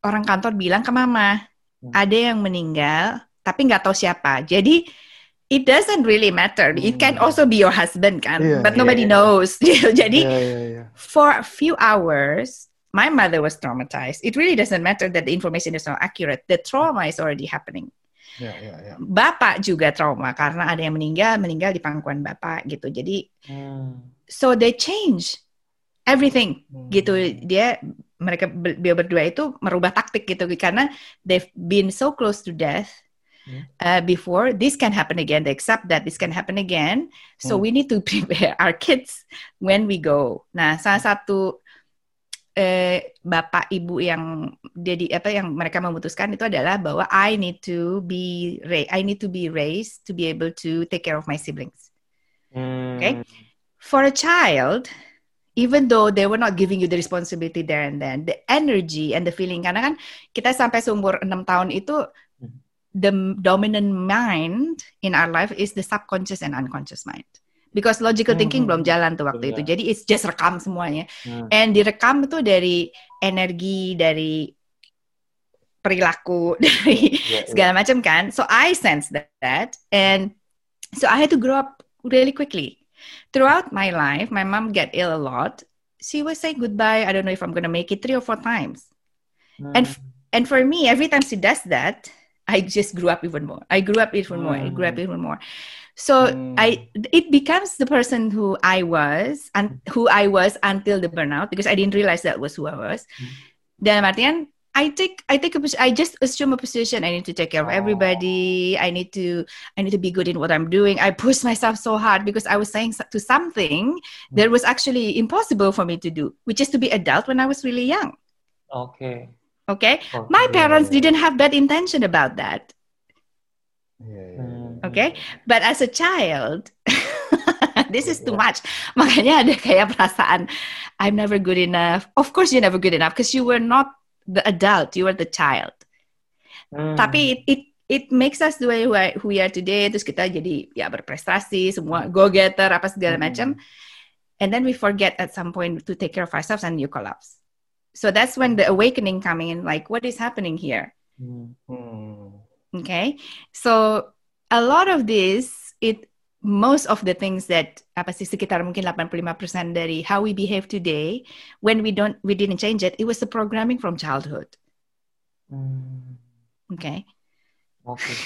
orang kantor bilang ke mama hmm. ada yang meninggal tapi nggak tahu siapa jadi it doesn't really matter. It can hmm. also be your husband, kan? Yeah, but nobody yeah, knows. *laughs* Jadi, yeah, for a few hours, my mother was traumatized. It really doesn't matter that the information is not accurate. The trauma is already happening. Yeah, yeah, yeah. Bapak juga trauma karena ada yang meninggal, meninggal di pangkuan bapak gitu. Jadi, mm. so they change everything mm. gitu. Dia mereka berdua itu merubah taktik gitu karena they've been so close to death hmm. Uh, before this can happen again they accept that this can happen again so hmm. we need to *laughs* prepare our kids when we go nah salah satu eh, bapak ibu yang jadi apa yang mereka memutuskan itu adalah bahwa I need to be I need to be raised to be able to take care of my siblings hmm. okay for a child even though they were not giving you the responsibility there and then, the energy and the feeling. Karena kan kita sampai seumur enam tahun itu, the dominant mind in our life is the subconscious and unconscious mind. Because logical thinking hmm. belum jalan tuh waktu yeah. itu. Jadi it's just rekam semuanya. Hmm. And direkam itu dari energi, dari perilaku, *laughs* dari yeah, segala yeah. macam kan. So I sense that. And so I had to grow up really quickly Throughout my life, my mom get ill a lot. She would say goodbye. I don't know if I'm gonna make it three or four times. Mm. And and for me, every time she does that, I just grew up even more. I grew up even mm. more. I grew up hmm. even more. So mm. I it becomes the person who I was and who I was until the burnout because I didn't realize that was who I was. Mm. Artian I take I take a I just assume a position. I need to take care of everybody. I need to I need to be good in what I'm doing. I push myself so hard because I was saying to something that was actually impossible for me to do, which is to be adult when I was really young. Okay. Okay. okay. My parents didn't have bad intention about that. Yeah, yeah, yeah. Okay. But as a child, *laughs* this is too much. Makanya ada kayak perasaan I'm never good enough. Of course you're never good enough because you were not the adult, you are the child. Hmm. Tapi it, it it makes us the way who we are today. Terus kita jadi ya berprestasi, semua go getter apa segala hmm. macam. And then we forget at some point to take care of ourselves and you collapse. So that's when the awakening coming in. Like, what is happening here? Hmm. Okay, so a lot of this it most of the things that apa sih sekitar mungkin 85% dari how we behave today when we don't we didn't change it it was the programming from childhood. Hmm. Okay. Oke. Okay.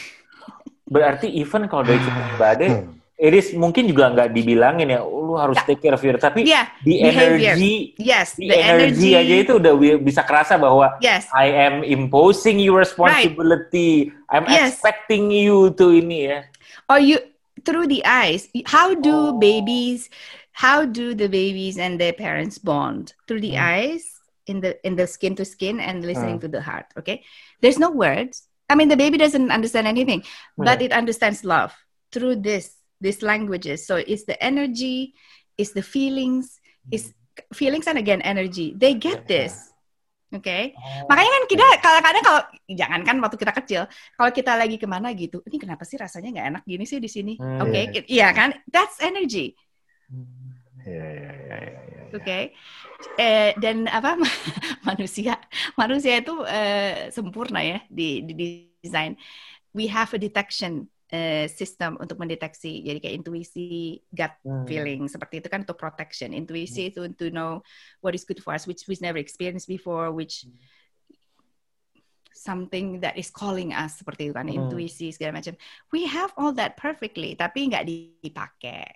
Berarti even kalau dari cerita badai Iris mungkin juga nggak dibilangin ya, oh, lu harus take care of your, tapi yeah, di energi, yes, di energi aja itu udah bisa kerasa bahwa yes. I am imposing your responsibility, right. I'm yes. expecting you to ini ya. Or you through the eyes how do oh. babies how do the babies and their parents bond through the mm. eyes in the in the skin to skin and listening mm. to the heart okay there's no words i mean the baby doesn't understand anything mm. but it understands love through this these languages so it's the energy it's the feelings it's feelings and again energy they get this Oke, okay? oh, makanya kan kita kadang-kadang kalau jangan kan waktu kita kecil, kalau kita lagi ke mana gitu, ini kenapa sih rasanya nggak enak gini sih di sini? Hmm, Oke, okay? iya. iya kan? That's energy. Iya, iya, iya, iya. iya. Oke, eh, dan apa *laughs* manusia, manusia itu eh, sempurna ya di, di desain. We have a detection uh, sistem untuk mendeteksi jadi kayak intuisi gut hmm. feeling seperti itu kan untuk protection intuisi hmm. itu to know what is good for us which we never experienced before which hmm. something that is calling us seperti itu kan hmm. intuisi segala macam we have all that perfectly tapi nggak dipakai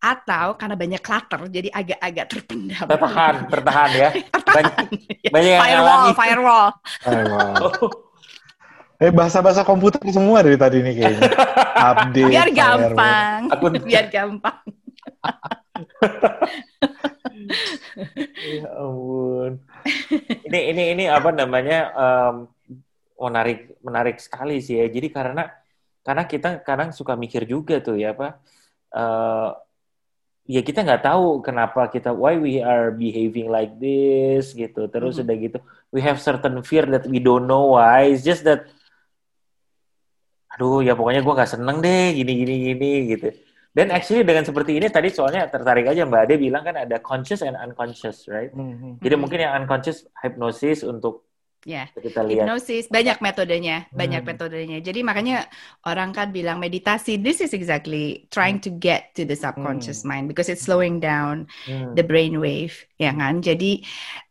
atau karena banyak clutter jadi agak-agak terpendam tertahan tertahan ya *laughs* tertahan. banyak, *laughs* banyak firewall firewall firewall *laughs* Eh bahasa-bahasa komputer semua dari tadi nih kayaknya. *laughs* Update. Biar gampang. Akun. *laughs* Biar gampang. *laughs* ya ampun. Ini ini ini apa namanya um, menarik menarik sekali sih ya. Jadi karena karena kita kadang suka mikir juga tuh ya apa uh, ya kita nggak tahu kenapa kita why we are behaving like this gitu terus mm -hmm. udah gitu we have certain fear that we don't know why it's just that aduh ya pokoknya gue nggak seneng deh gini gini gini gitu dan actually dengan seperti ini tadi soalnya tertarik aja Mbak Ade bilang kan ada conscious and unconscious right mm-hmm. jadi mungkin yang unconscious hypnosis untuk Ya, kita lihat. hipnosis banyak metodenya, banyak hmm. metodenya. Jadi makanya orang kan bilang meditasi, this is exactly trying to get to the subconscious hmm. mind because it's slowing down hmm. the brain wave, ya kan? Jadi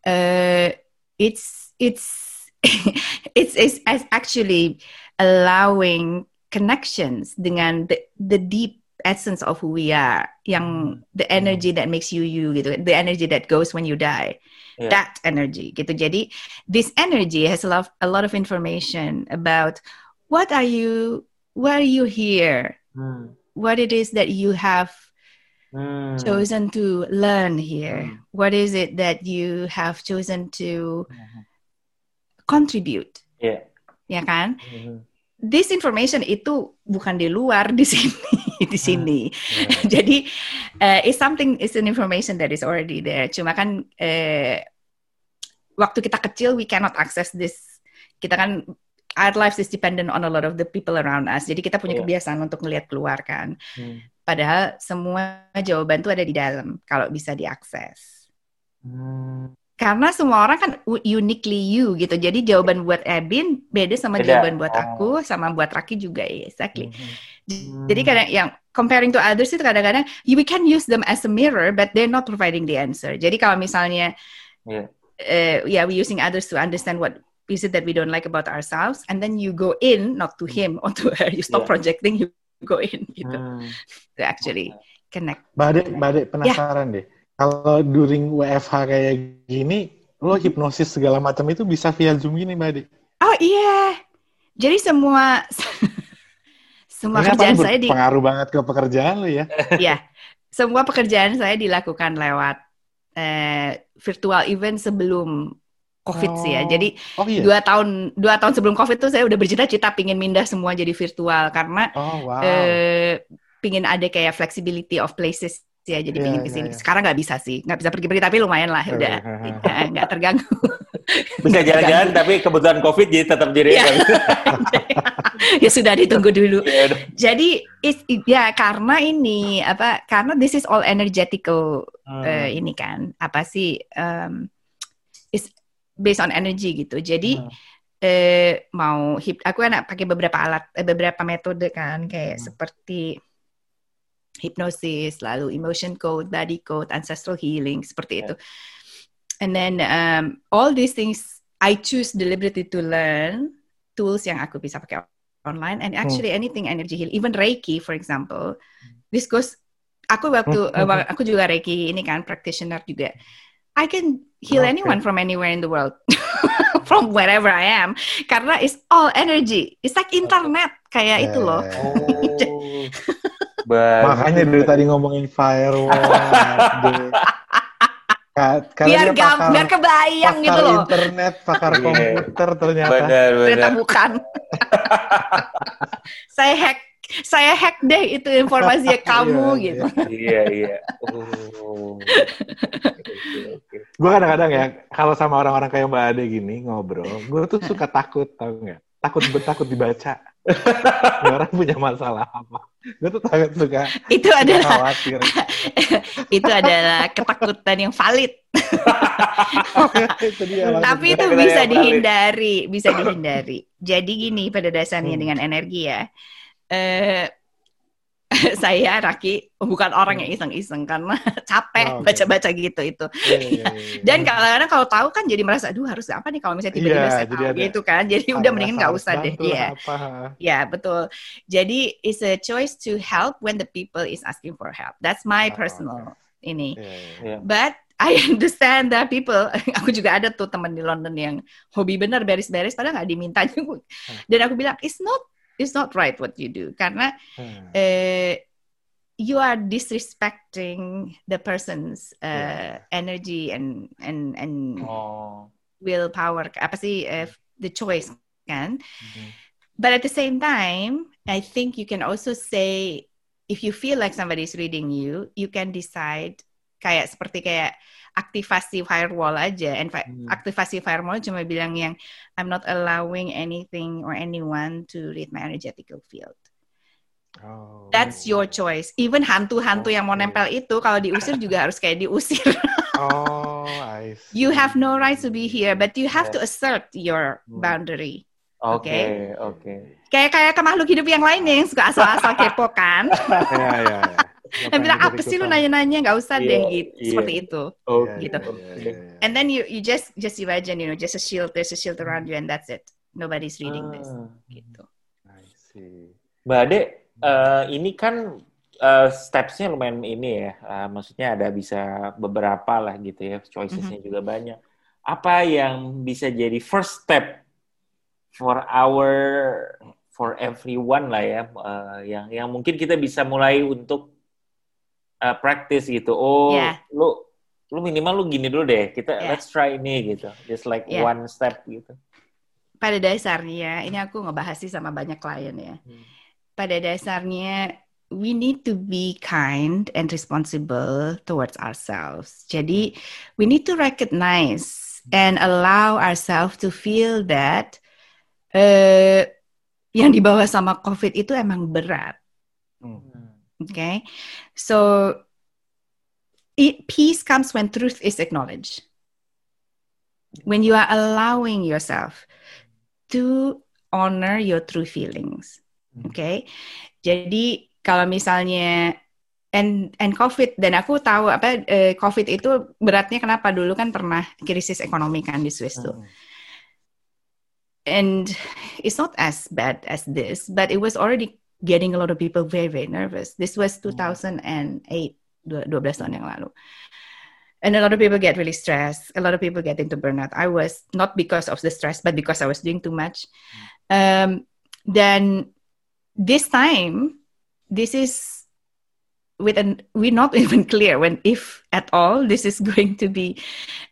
uh, it's *laughs* it's it's it's actually allowing connections dengan the, the deep essence of who we are, yang the energy that makes you you gitu, the energy that goes when you die. Yeah. That energy gitu. Jadi this energy has a lot a lot of information about what are you why are you here? Hmm. What it is that you have mm. chosen to learn here? Mm. What is it that you have chosen to mm-hmm. contribute? Yeah. Ya kan? Mm-hmm. This information itu bukan di luar di sini *laughs* di sini. Mm. Yeah. *laughs* Jadi uh, it's something it's an information that is already there. Cuma kan uh, waktu kita kecil we cannot access this. Kita kan our lives is dependent on a lot of the people around us. Jadi kita punya yeah. kebiasaan untuk melihat keluar kan. Hmm. Padahal semua jawaban itu ada di dalam kalau bisa diakses. Hmm. Karena semua orang kan uniquely you gitu. Jadi jawaban buat Ebin beda sama beda. jawaban buat oh. aku, sama buat Raki juga ya, exactly. Hmm. Jadi kadang yang comparing to others itu kadang-kadang we can use them as a mirror, but they're not providing the answer. Jadi kalau misalnya yeah. uh, yeah, we using others to understand what is it that we don't like about ourselves, and then you go in, not to him *laughs* or to her, you stop yeah. projecting, you go in gitu. Hmm. To actually connect. Bade, Bade penasaran yeah. deh. Kalau during WFH kayak gini, lo hipnosis segala macam itu bisa via Zoom gini, Bade? Oh iya. Jadi semua *laughs* semua Ini kerjaan saya di pengaruh banget ke pekerjaan lo ya. *laughs* Iya. Semua pekerjaan saya dilakukan lewat eh, virtual event sebelum COVID oh. sih ya. Oh. Jadi oh, iya. dua tahun dua tahun sebelum COVID tuh saya udah bercita-cita pingin mindah semua jadi virtual karena oh, wow. eh, pingin ada kayak flexibility of places ya jadi yeah, pingin ke sini. Yeah, yeah. Sekarang nggak bisa sih, nggak bisa pergi-pergi tapi lumayan lah udah nggak terganggu. Bisa jalan-jalan tapi kebetulan COVID jadi tetap di yeah. *laughs* ya sudah ditunggu dulu. Yeah, jadi it, ya karena ini apa karena this is all energetical hmm. uh, ini kan apa sih um, is based on energy gitu. Jadi hmm. eh, mau hip, aku anak pakai beberapa alat, eh, beberapa metode kan, kayak hmm. seperti hipnosis, lalu emotion code, body code, ancestral healing, seperti yeah. itu. And then um, all these things I choose deliberately to learn tools yang aku bisa pakai online and actually hmm. anything energy heal, even Reiki for example. This goes aku waktu uh, aku juga Reiki ini kan practitioner juga. I can heal okay. anyone from anywhere in the world, *laughs* from wherever I am, karena it's all energy. It's like internet kayak yeah. itu loh. Oh. *laughs* Makanya dari tadi ngomongin firewall. *laughs* biar gam, pakar, biar kebayang gitu loh. internet, pakar iya. komputer ternyata. Benar, benar. Ternyata bukan. *laughs* Saya hack saya hack deh itu informasinya *laughs* kamu iya, gitu. Iya iya. Oh. gue kadang-kadang ya kalau sama orang-orang kayak Mbak Ade gini ngobrol, gue tuh suka takut tau nggak? Takut bertakut dibaca. orang punya masalah apa? Gue tuh takut suka. Itu adalah khawatir. *laughs* itu adalah ketakutan yang valid. *laughs* itu dia, Tapi itu bisa dihindari, bisa dihindari. Jadi gini pada dasarnya hmm. dengan energi ya eh, *laughs* saya Raki bukan orang yang hmm. iseng-iseng karena *laughs* capek baca-baca oh, okay. gitu itu. Yeah, yeah, yeah, yeah. Dan kadang-kadang kalau tahu kan jadi merasa, aduh harus apa nih kalau misalnya tiba-tiba yeah, saya tahu gitu kan. Jadi udah mendingan nggak usah deh. Iya. Ya betul. Jadi it's a choice to help when the people is asking for help. That's my oh, personal okay. ini. Yeah, yeah, yeah. But I understand that people, *laughs* aku juga ada tuh teman di London yang hobi bener beres-beres, padahal nggak diminta juga. Dan aku bilang, it's not it's not right what you do karena hmm. uh, you are disrespecting the person's uh, yeah. energy and and and oh. willpower apa sih uh, the choice kan mm-hmm. but at the same time I think you can also say if you feel like somebody is reading you you can decide kayak seperti kayak aktivasi firewall aja. And fi hmm. aktivasi firewall cuma bilang yang I'm not allowing anything or anyone to read my energetical field. Oh. That's your choice. Even hantu-hantu okay. yang mau nempel itu kalau diusir juga harus kayak diusir. *laughs* oh, I see. You have no right to be here, but you have yeah. to assert your hmm. boundary. Oke, okay, oke. Okay. Kayak kayak ke makhluk hidup yang lainnya yang suka asal-asal *laughs* kepo kan. Iya, iya, iya. Saya bilang apa sih lu nanya-nanya nggak usah yeah, deh gitu yeah. seperti itu oh, gitu. Yeah, yeah. And then you you just just imagine you know just a shield there's a shield around you and that's it. Nobody's reading ah. this gitu. I see. Mbak Ade, uh, ini kan uh, stepsnya lumayan ini ya. Uh, maksudnya ada bisa beberapa lah gitu ya. Choicesnya mm -hmm. juga banyak. Apa yang bisa jadi first step for our for everyone lah ya, uh, yang yang mungkin kita bisa mulai untuk uh, practice gitu. Oh, yeah. lu lu minimal lu gini dulu deh. Kita yeah. let's try ini gitu. Just like yeah. one step gitu. Pada dasarnya, ini aku ngebahas sih sama banyak klien ya. Hmm. Pada dasarnya we need to be kind and responsible towards ourselves. Jadi we need to recognize and allow ourselves to feel that uh, yang dibawa sama COVID itu emang berat. Hmm. Okay, so it, peace comes when truth is acknowledged. When you are allowing yourself to honor your true feelings. Hmm. Okay, jadi kalau misalnya and and COVID dan aku tahu apa uh, COVID itu beratnya kenapa dulu kan pernah krisis ekonomi kan di Swiss tuh. Hmm. And it's not as bad as this, but it was already getting a lot of people very very nervous. This was 2008, 12 tahun yang lalu. And a lot of people get really stressed. A lot of people get into burnout. I was not because of the stress, but because I was doing too much. Um, then this time this is with an we're not *laughs* even clear when if at all this is going to be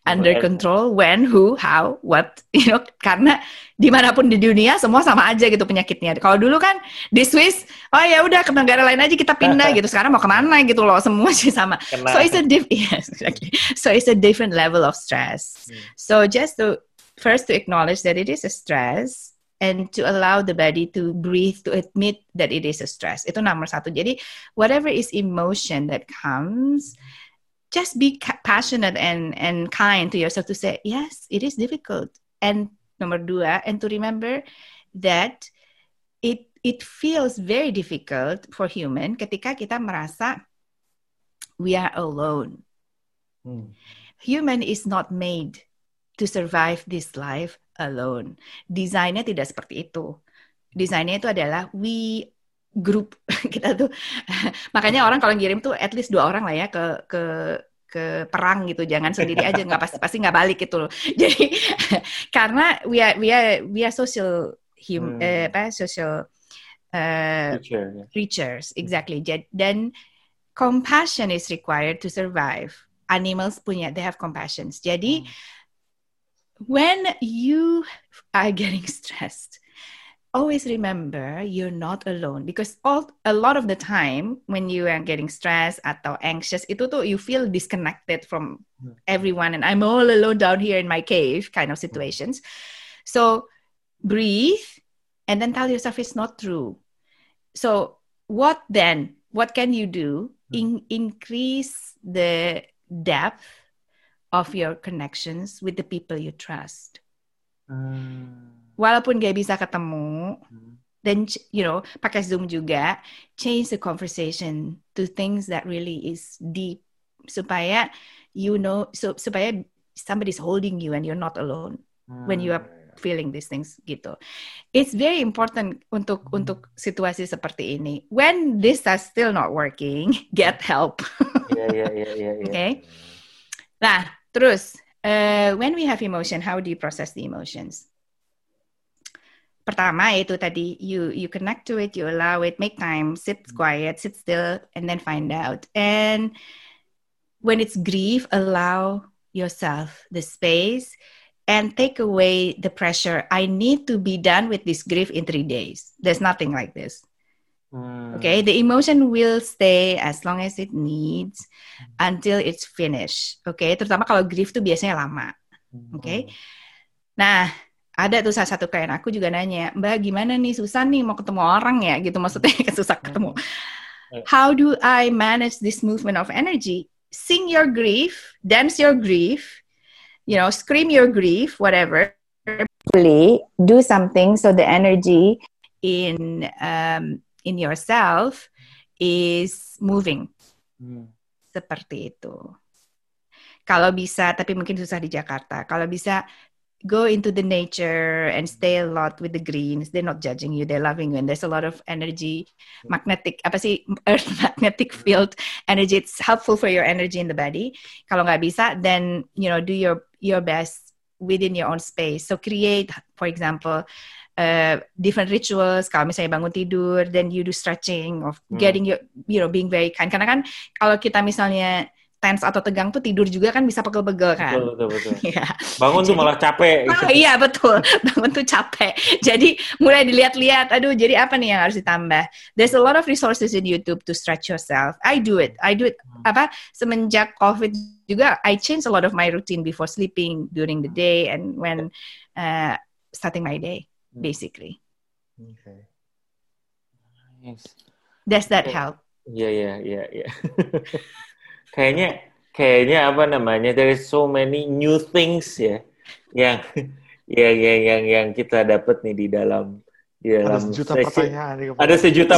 under control when who how what *laughs* you know karena di mana pun di dunia semua sama aja gitu penyakitnya. Kalau dulu kan di Swiss oh ya udah ke negara lain aja kita pindah *laughs* gitu. Sekarang mau ke mana gitu loh semua sih sama. Kena. so it's a diff yes exactly. So it's a different level of stress. Hmm. so just to first to acknowledge that it is a stress and to allow the body to breathe to admit that it is a stress. Itu nomor satu. Jadi whatever is emotion that comes just be passionate and and kind to yourself to say yes it is difficult. And nomor dua and to remember that it it feels very difficult for human ketika kita merasa we are alone. Hmm. human is not made to survive this life alone. Desainnya tidak seperti itu. Desainnya itu adalah we group *laughs* kita tuh *laughs* makanya orang kalau ngirim tuh at least dua orang lah ya ke ke ke perang gitu jangan sendiri aja nggak pasti pasti nggak balik gitu loh *laughs* jadi karena we are we are we are social hum, hmm. eh, apa social uh, Creature, yeah. creatures exactly dan compassion is required to survive animals punya they have compassion jadi hmm when you are getting *laughs* stressed, always remember you're not alone because all a lot of the time when you are getting stressed atau anxious itu tuh you feel disconnected from hmm. everyone and I'm all alone down here in my cave kind of hmm. situations. So breathe and then tell yourself it's not true. So what then? What can you do? Hmm. In, increase the depth of your connections with the people you trust. Hmm. Walaupun gak bisa ketemu, hmm. dan you know pakai Zoom juga, change the conversation to things that really is deep supaya you know so, supaya somebody's holding you and you're not alone hmm. when you are feeling these things gitu. It's very important untuk hmm. untuk situasi seperti ini. When this is still not working, *laughs* get help. yeah, yeah, yeah, yeah, yeah. Okay. Nah, Terus, uh, when we have emotion, how do you process the emotions? Pertama itu tadi you you connect to it, you allow it, make time, sit quiet, sit still, and then find out. And when it's grief, allow yourself the space and take away the pressure. I need to be done with this grief in three days. There's nothing like this. Hmm. Okay, the emotion will stay as long as it needs until it's finished. Oke, okay? terutama kalau grief tuh biasanya lama. Oke. Okay? Hmm. Nah, ada tuh salah satu klien aku juga nanya, Mbak gimana nih susah nih mau ketemu orang ya gitu maksudnya *laughs* susah ketemu. Hmm. How do I manage this movement of energy? Sing your grief, dance your grief, you know, scream your grief, whatever. Do something so the energy in um, in yourself is moving. Hmm. Seperti itu. Kalau bisa, tapi mungkin susah di Jakarta. Kalau bisa go into the nature and stay a lot with the greens. They're not judging you, they're loving you. And there's a lot of energy, magnetic, apa sih, *laughs* earth magnetic field energy. It's helpful for your energy in the body. Kalau nggak bisa, then, you know, do your, your best within your own space. So create, for example, uh, different rituals. Kalau misalnya bangun tidur, then you do stretching of hmm. getting your, you know, being very kind. Karena kan kalau kita misalnya tense atau tegang tuh tidur juga kan bisa pegel-pegel kan. Betul, betul, betul. *laughs* ya. Bangun tuh malah capek. Gitu. Oh, iya, betul. *laughs* Bangun tuh capek. Jadi mulai dilihat-lihat, aduh jadi apa nih yang harus ditambah. There's a lot of resources in YouTube to stretch yourself. I do it. I do it. Hmm. Apa, semenjak COVID juga, I change a lot of my routine before sleeping, during the day, and when uh, starting my day. Basically. Okay. Nice. Does that help? Iya, iya, iya, iya. kayaknya kayaknya apa namanya there is so many new things ya yang *laughs* yang yang yang, yang kita dapat nih di dalam di dalam ada sejuta sesi. pertanyaan ada sejuta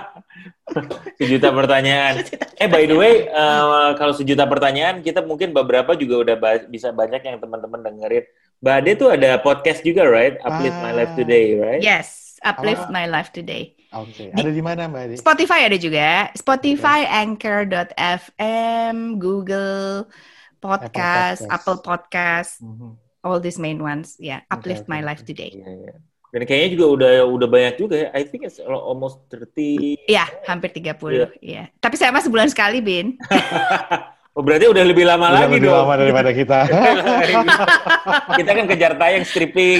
*laughs* sejuta pertanyaan eh by the way uh, kalau sejuta pertanyaan kita mungkin beberapa juga udah ba bisa banyak yang teman-teman dengerin Mbak Ade tuh ada podcast juga right Uplift ah. My Life Today right yes Uplift My Life Today Oke, okay. ada di mana Mbak Adi? Spotify ada juga. Spotify, okay. Anchor.fm, Google Podcast, Apple Podcast, mm -hmm. all these main ones. Ya, yeah, Uplift okay, My Life Today. Yeah, yeah. Dan kayaknya juga udah udah banyak juga ya. I think it's almost 30. Iya, hampir 30. Iya. Yeah. Yeah. Tapi saya mah sebulan sekali, Bin. *laughs* Oh berarti udah lebih lama udah lagi lebih dong. lama daripada kita. *laughs* kita kan kejar tayang stripping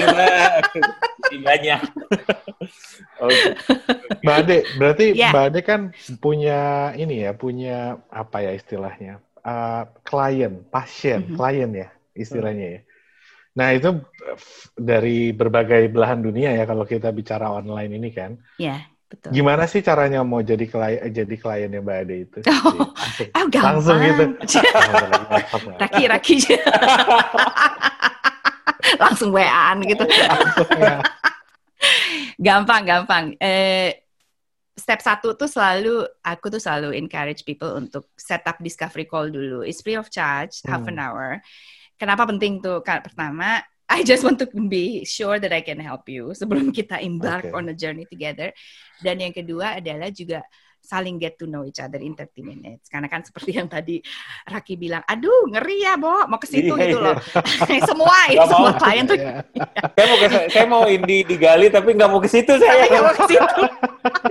*laughs* banyak. okay. Mbak Ade, berarti yeah. Mbak Ade kan punya ini ya, punya apa ya istilahnya? Uh, klien, pasien, mm -hmm. klien ya istilahnya ya. Nah itu dari berbagai belahan dunia ya kalau kita bicara online ini kan. Iya. Yeah. Betul. Gimana sih caranya mau jadi klien jadi kliennya Mbak Ade itu? *laughs* Oh, langsung, oh gampang. Langsung gitu. *laughs* raki raki. *laughs* langsung WA-an gitu. Ya. gampang gampang. Eh, step satu tuh selalu aku tuh selalu encourage people untuk set up discovery call dulu. It's free of charge, hmm. half an hmm. hour. Kenapa penting tuh? Pertama, I just want to be sure that I can help you sebelum kita embark okay. on a journey together. Dan yang kedua adalah juga saling get to know each other in 30 minutes. Karena kan seperti yang tadi Raki bilang, aduh ngeri ya, Bo, mau ke situ yeah, gitu loh. *laughs* semua, ya, semua mau. klien tuh. Yeah. saya mau ke, saya mau indi digali tapi nggak mau ke situ saya. Tapi mau ke situ.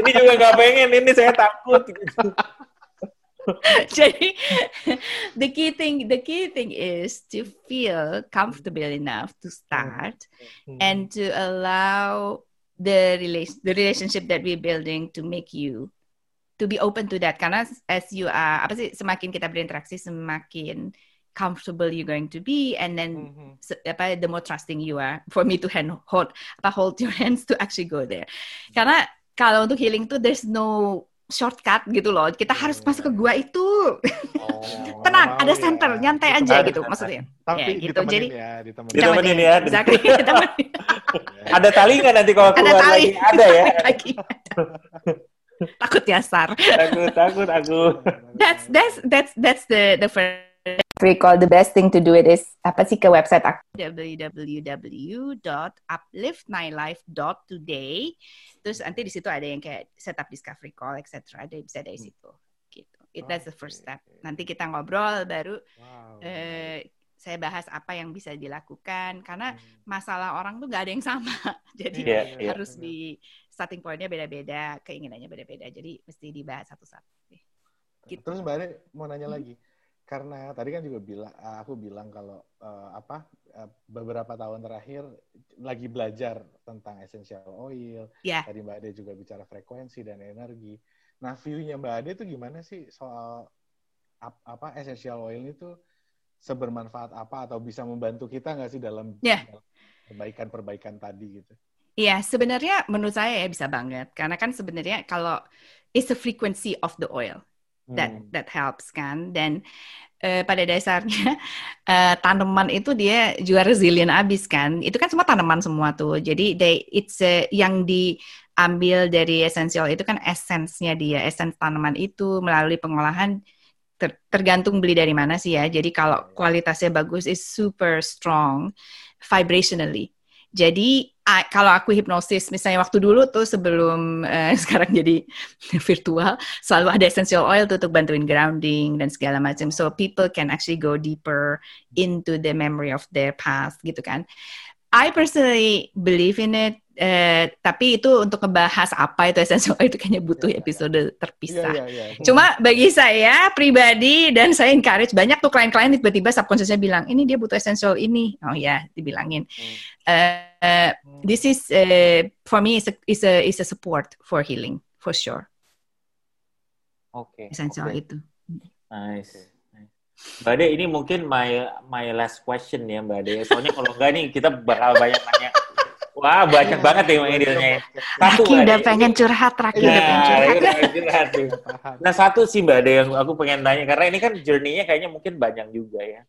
ini juga nggak pengen, ini saya takut. *laughs* Jadi *laughs* the key thing the key thing is to feel comfortable enough to start mm-hmm. and to allow the relation the relationship that we're building to make you to be open to that karena as you are apa sih semakin kita berinteraksi semakin comfortable you're going to be and then mm-hmm. apa the more trusting you are *laughs* for me to hand hold apa hold your hands to actually go there karena kalau untuk healing tuh there's no shortcut gitu loh. Kita harus iya, masuk ke iya. gua itu. Oh, *laughs* Tenang, ada center, ya. nyantai aja gitu maksudnya. Tapi ya, gitu. Jadi ya, ditemenin. ditemenin ya. *laughs* Exactly, ditemenin. *laughs* ada tali nggak nanti kalau keluar ada tali. lagi? Ada ya. lagi. takut nyasar. takut, takut aku. That's that's that's that's the the first recall the best thing to do it is apa sih ke website aku www.upliftmylife.today terus nanti di situ ada yang kayak setup discovery call etc ada bisa dari hmm. situ gitu it that's the first step nanti kita ngobrol baru wow. eh, saya bahas apa yang bisa dilakukan karena hmm. masalah orang tuh gak ada yang sama *laughs* jadi yeah, yeah. harus di starting pointnya beda-beda keinginannya beda-beda jadi mesti dibahas satu-satu gitu. terus mbak Ade mau nanya hmm. lagi karena tadi kan juga bilang eh, aku bilang kalau uh, apa uh, beberapa tahun terakhir lagi belajar tentang essential oil. Yeah. Tadi Mbak Ade juga bicara frekuensi dan energi. Nah, view-nya Mbak Ade itu gimana sih soal ap, apa essential oil itu sebermanfaat apa atau bisa membantu kita nggak sih dalam yeah. perbaikan-perbaikan tadi gitu? Iya, yeah, sebenarnya menurut saya ya bisa banget. Karena kan sebenarnya kalau it's the frequency of the oil that hmm. that helps kan dan uh, pada dasarnya uh, *laughs* tanaman itu dia juga resilient abis kan itu kan semua tanaman semua tuh jadi they it's uh, yang diambil dari esensial itu kan esensnya dia esens tanaman itu melalui pengolahan ter, tergantung beli dari mana sih ya jadi kalau iya, iya. kualitasnya bagus is super strong vibrationally. Jadi kalau aku hipnosis, misalnya waktu dulu tuh sebelum uh, *laughs* sekarang jadi virtual, selalu ada essential oil tuh untuk bantuin grounding dan segala macam. So people can actually go deeper into the memory of their past gitu kan. I personally believe in it Eh, tapi itu untuk ngebahas apa itu essential oil itu kayaknya butuh yeah, iya. episode yeah. terpisah. Yeah, yeah, yeah. Cuma bagi saya pribadi dan saya encourage banyak tuh klien-klien tiba-tiba subconsciousnya bilang ini dia butuh essential ini. Oh ya, yeah, dibilangin. Hmm. Uh, this is uh, for me is a is a is a support for healing for sure. Oke. Okay, essential okay. itu. Nice. Mbak Ade, ini mungkin my my last question ya Mbak Ade. Soalnya kalau enggak nih kita bakal banyak nanya Wah, banyak banget ya yang. Satu Raki udah pengen curhat, Raki nah, udah pengen curhat. curhat nah, satu sih Mbak ada yang aku pengen tanya, karena ini kan journey-nya kayaknya mungkin banyak juga ya.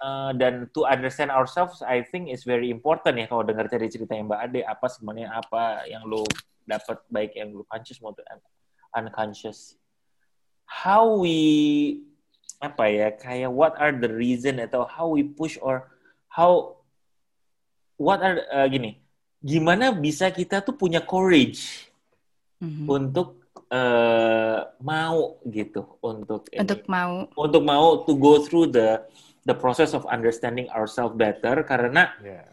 Uh, dan to understand ourselves, I think is very important ya kalau dengar dari ceritanya Mbak Ade, apa sebenarnya apa yang lo dapat baik yang lo conscious maupun unconscious. How we apa ya kayak what are the reason atau how we push or how what are uh, gini, gimana bisa kita tuh punya courage mm-hmm. untuk uh, mau gitu untuk untuk ini, mau untuk mau to go through the the process of understanding ourselves better karena yeah.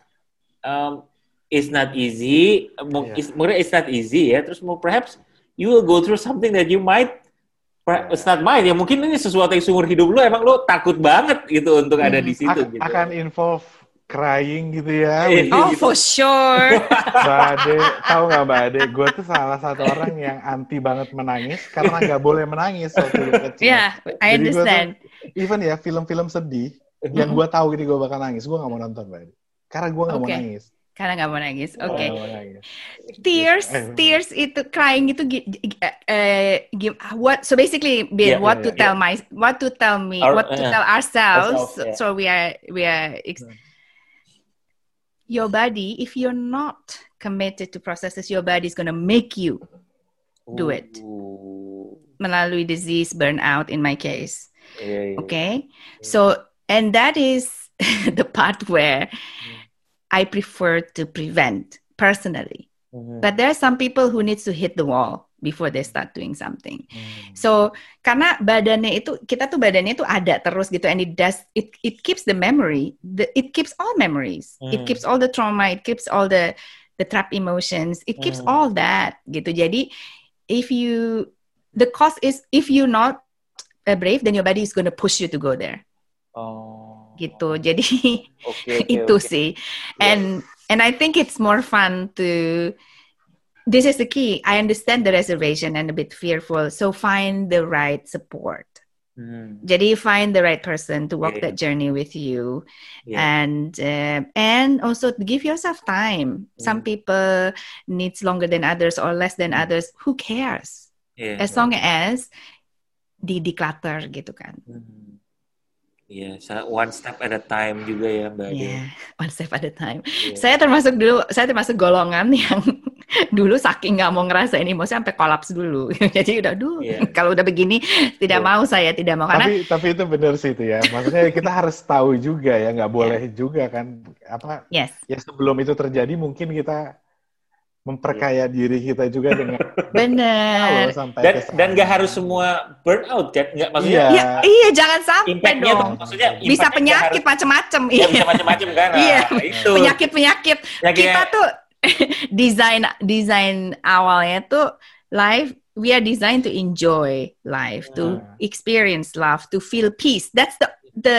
um, it's not easy yeah. it's, it's not easy ya terus perhaps you will go through something that you might it's not mine ya mungkin ini sesuatu yang seumur hidup lu emang lu takut banget gitu untuk hmm. ada di situ Ak gitu. akan involve crying gitu ya. Iya, oh, for sure. *laughs* Mbak Ade, tahu nggak Mbak Ade, gue tuh salah satu orang yang anti banget menangis karena nggak boleh menangis waktu kecil. Yeah, I understand. Tuh, even ya film-film sedih mm-hmm. yang gue tahu ini gue bakal nangis, gue nggak mau nonton Mbak Ade. Karena gue nggak okay. mau nangis. Karena nggak mau nangis, oke. Okay. Tears, eh, tears itu crying itu uh, what? So basically, yeah, what yeah, to yeah. tell my, what to tell me, Our, what to uh, tell ourselves. ourselves yeah. So we are, we are. Mm your body, if you're not committed to processes, your body is going to make you do it. Ooh. Melalui disease, burnout in my case. Yeah, yeah, okay. Yeah. So, and that is *laughs* the part where mm. I prefer to prevent personally. Mm-hmm. But there are some people who needs to hit the wall before they start doing something. Hmm. So karena badannya itu kita tuh badannya itu ada terus gitu and it does it it keeps the memory, the, it keeps all memories. Hmm. It keeps all the trauma, it keeps all the the trap emotions, it keeps hmm. all that gitu. Jadi if you the cost is if you not uh, brave then your body is going to push you to go there. Oh. Gitu. Jadi okay, okay, *laughs* itu okay. sih. And yes. and I think it's more fun to this is the key. I understand the reservation and a bit fearful. So find the right support. Mm. Jadi find the right person to walk yeah. that journey with you, yeah. and uh, and also give yourself time. Mm. Some people needs longer than others or less than mm. others. Who cares? Yeah, as long as di declutter gitu kan. Mm. Iya, yeah, one step at a time juga ya Mbak. Iya, yeah, *laughs* one step at a time. Yeah. Saya termasuk dulu, saya termasuk golongan *laughs* yang *laughs* dulu saking nggak mau ngerasain emosi sampai kolaps dulu. *laughs* Jadi udah, duh, yeah. *laughs* kalau udah begini tidak yeah. mau saya tidak mau karena. Tapi tapi itu benar sih itu ya. Maksudnya kita harus tahu juga ya, nggak boleh yeah. juga kan apa? Yes. Ya sebelum itu terjadi mungkin kita memperkaya diri kita juga dengan benar dan dan gak harus semua burnout kan nggak maksudnya iya. Ya, iya jangan sampai dong tuh, maksudnya bisa penyakit macam-macam iya bisa macam-macam kan iya nah, itu penyakit penyakit kita tuh *laughs* desain desain awalnya tuh life we are designed to enjoy life to ah. experience love to feel peace that's the the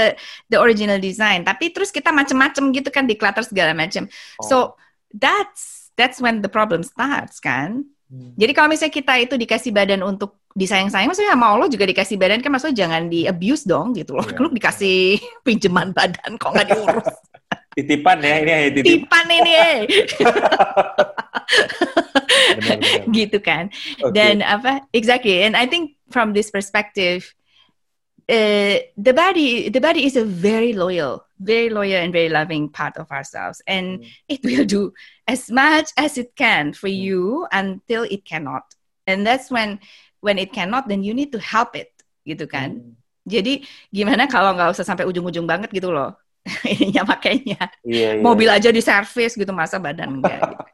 the original design tapi terus kita macam-macam gitu kan di clutter segala macam oh. so that's that's when the problem starts kan. Hmm. Jadi kalau misalnya kita itu dikasih badan untuk disayang-sayang, maksudnya sama Allah juga dikasih badan kan maksudnya jangan di abuse dong gitu loh. Yeah. *laughs* Lu dikasih pinjaman badan kok nggak diurus. *laughs* titipan ya ini ya titipan. Titipan ini. Eh. *laughs* gitu kan. Okay. Dan apa? Exactly. And I think from this perspective uh, the body the body is a very loyal very loyal and very loving part of ourselves and mm. it will do as much as it can for mm. you until it cannot and that's when when it cannot then you need to help it gitu kan mm. jadi gimana kalau nggak usah sampai ujung-ujung banget gitu loh *laughs* ininya makainya. Iya, iya. Mobil aja di servis gitu masa badan enggak gitu. *laughs*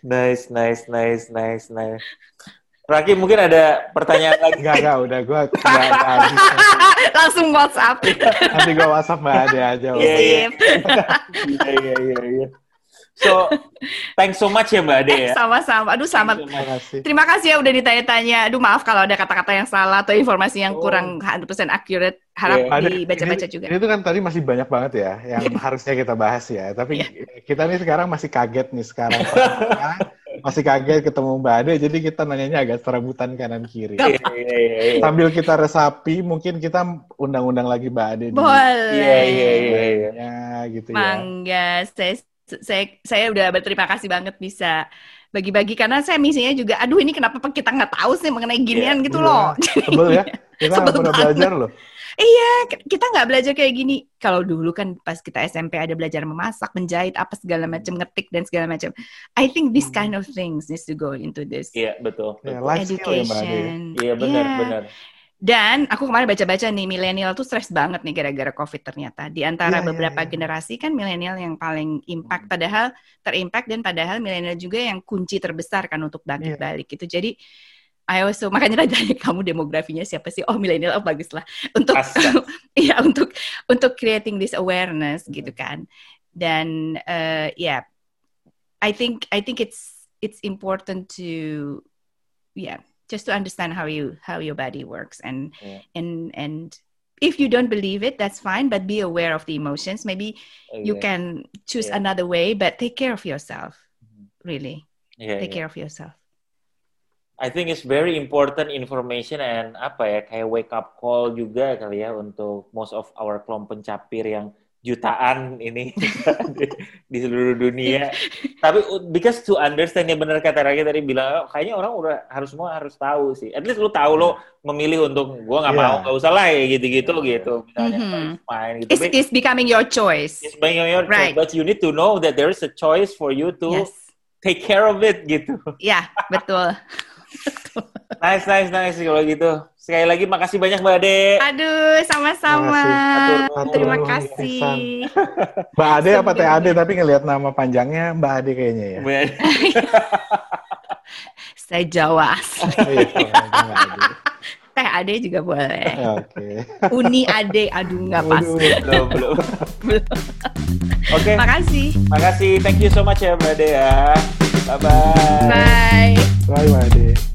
Nice, nice, nice, nice, nice. Raki mungkin ada pertanyaan lagi. Enggak, enggak, udah gue. *laughs* Langsung WhatsApp. Nanti gue WhatsApp Mbak Ade aja. Iya, iya. Iya, iya, iya, iya. So, thanks so much ya Mbak Ade ya. Sama-sama. Aduh, sama. Terima kasih. Terima kasih ya udah ditanya-tanya. Aduh, maaf kalau ada kata-kata yang salah atau informasi yang Oh. kurang 100% accurate. Harap. Ada- dibaca-baca juga. Ini tuh kan tadi masih banyak banget ya yang *laughs* harusnya kita bahas ya. Tapi kita nih sekarang masih kaget nih sekarang. *laughs* masih kaget ketemu Mbak Ade, jadi kita nanyanya agak serabutan kanan kiri. Iya, iya, iya. Sambil kita resapi, mungkin kita undang-undang lagi Mbak Ade. di- Boleh. Iya, iya, iya, iya. Ya, gitu ya. Mangga, saya, saya saya udah berterima kasih banget bisa bagi-bagi karena saya misinya juga, aduh ini kenapa kita nggak tahu sih mengenai ginian gitu Iya, loh. Sebel ya. *laughs* Kita nggak Sebel pernah belajar loh. Iya, kita nggak belajar kayak gini. Kalau dulu kan pas kita SMP ada belajar memasak, menjahit apa segala macam, ngetik dan segala macam. I think this kind of things needs to go into this Iya, betul. Ya, betul. life skill ya Ade. education. Iya, benar, Iya. benar. Dan aku kemarin baca-baca nih milenial tuh stres banget nih gara-gara COVID ternyata. Di antara Iya, iya, beberapa iya. generasi kan milenial yang paling impact padahal terimpact dan padahal milenial juga yang kunci terbesar kan untuk bangkit Iya. balik gitu. Jadi I also makanya tanya *laughs* kamu demografinya siapa sih? Oh milenial, oh bagus lah untuk *laughs* ya untuk untuk creating this awareness gitu kan. Dan eh, ya, I think I think it's it's important to yeah just to understand how you how your body works. And Yeah. and and if you don't believe it that's fine but be aware of the emotions. Maybe you can choose Yeah. another way but take care of yourself mm-hmm. really. Iya, take care of yourself. I think it's very important information and apa ya kayak wake up call juga kali ya untuk most of our kelompok pencapir yang jutaan ini *laughs* di, di seluruh dunia. Tapi uh, because to understand ya benar kata Raki tadi bilang oh, kayaknya orang udah harus semua harus tahu sih. At least lu tahu lo memilih untuk gua nggak Iya. mau nggak usah lah ya gitu-gitu gitu misalnya Mhm. it's fine gitu. it's, Tapi it's becoming your choice it's by your choice, Right. but you need to know that there is a choice for you to yes take care of it gitu. ya betul *laughs* Nice, nice, nice kalau gitu. Sekali lagi makasih banyak Mbak Ade. aduh sama-sama terima kasih Mbak Ade apa Teh Ade tapi ngelihat nama panjangnya Mbak Ade kayaknya ya. Mbak Ade. *laughs* saya Jawa asli. Oh, iya, teh ade juga boleh Oke. uni ade aduh nggak pas. Belum, *laughs* belum. Oke, makasih makasih. Thank you so much ya Mbak Ade ya. Bye-bye. bye Bye Mbak Ade.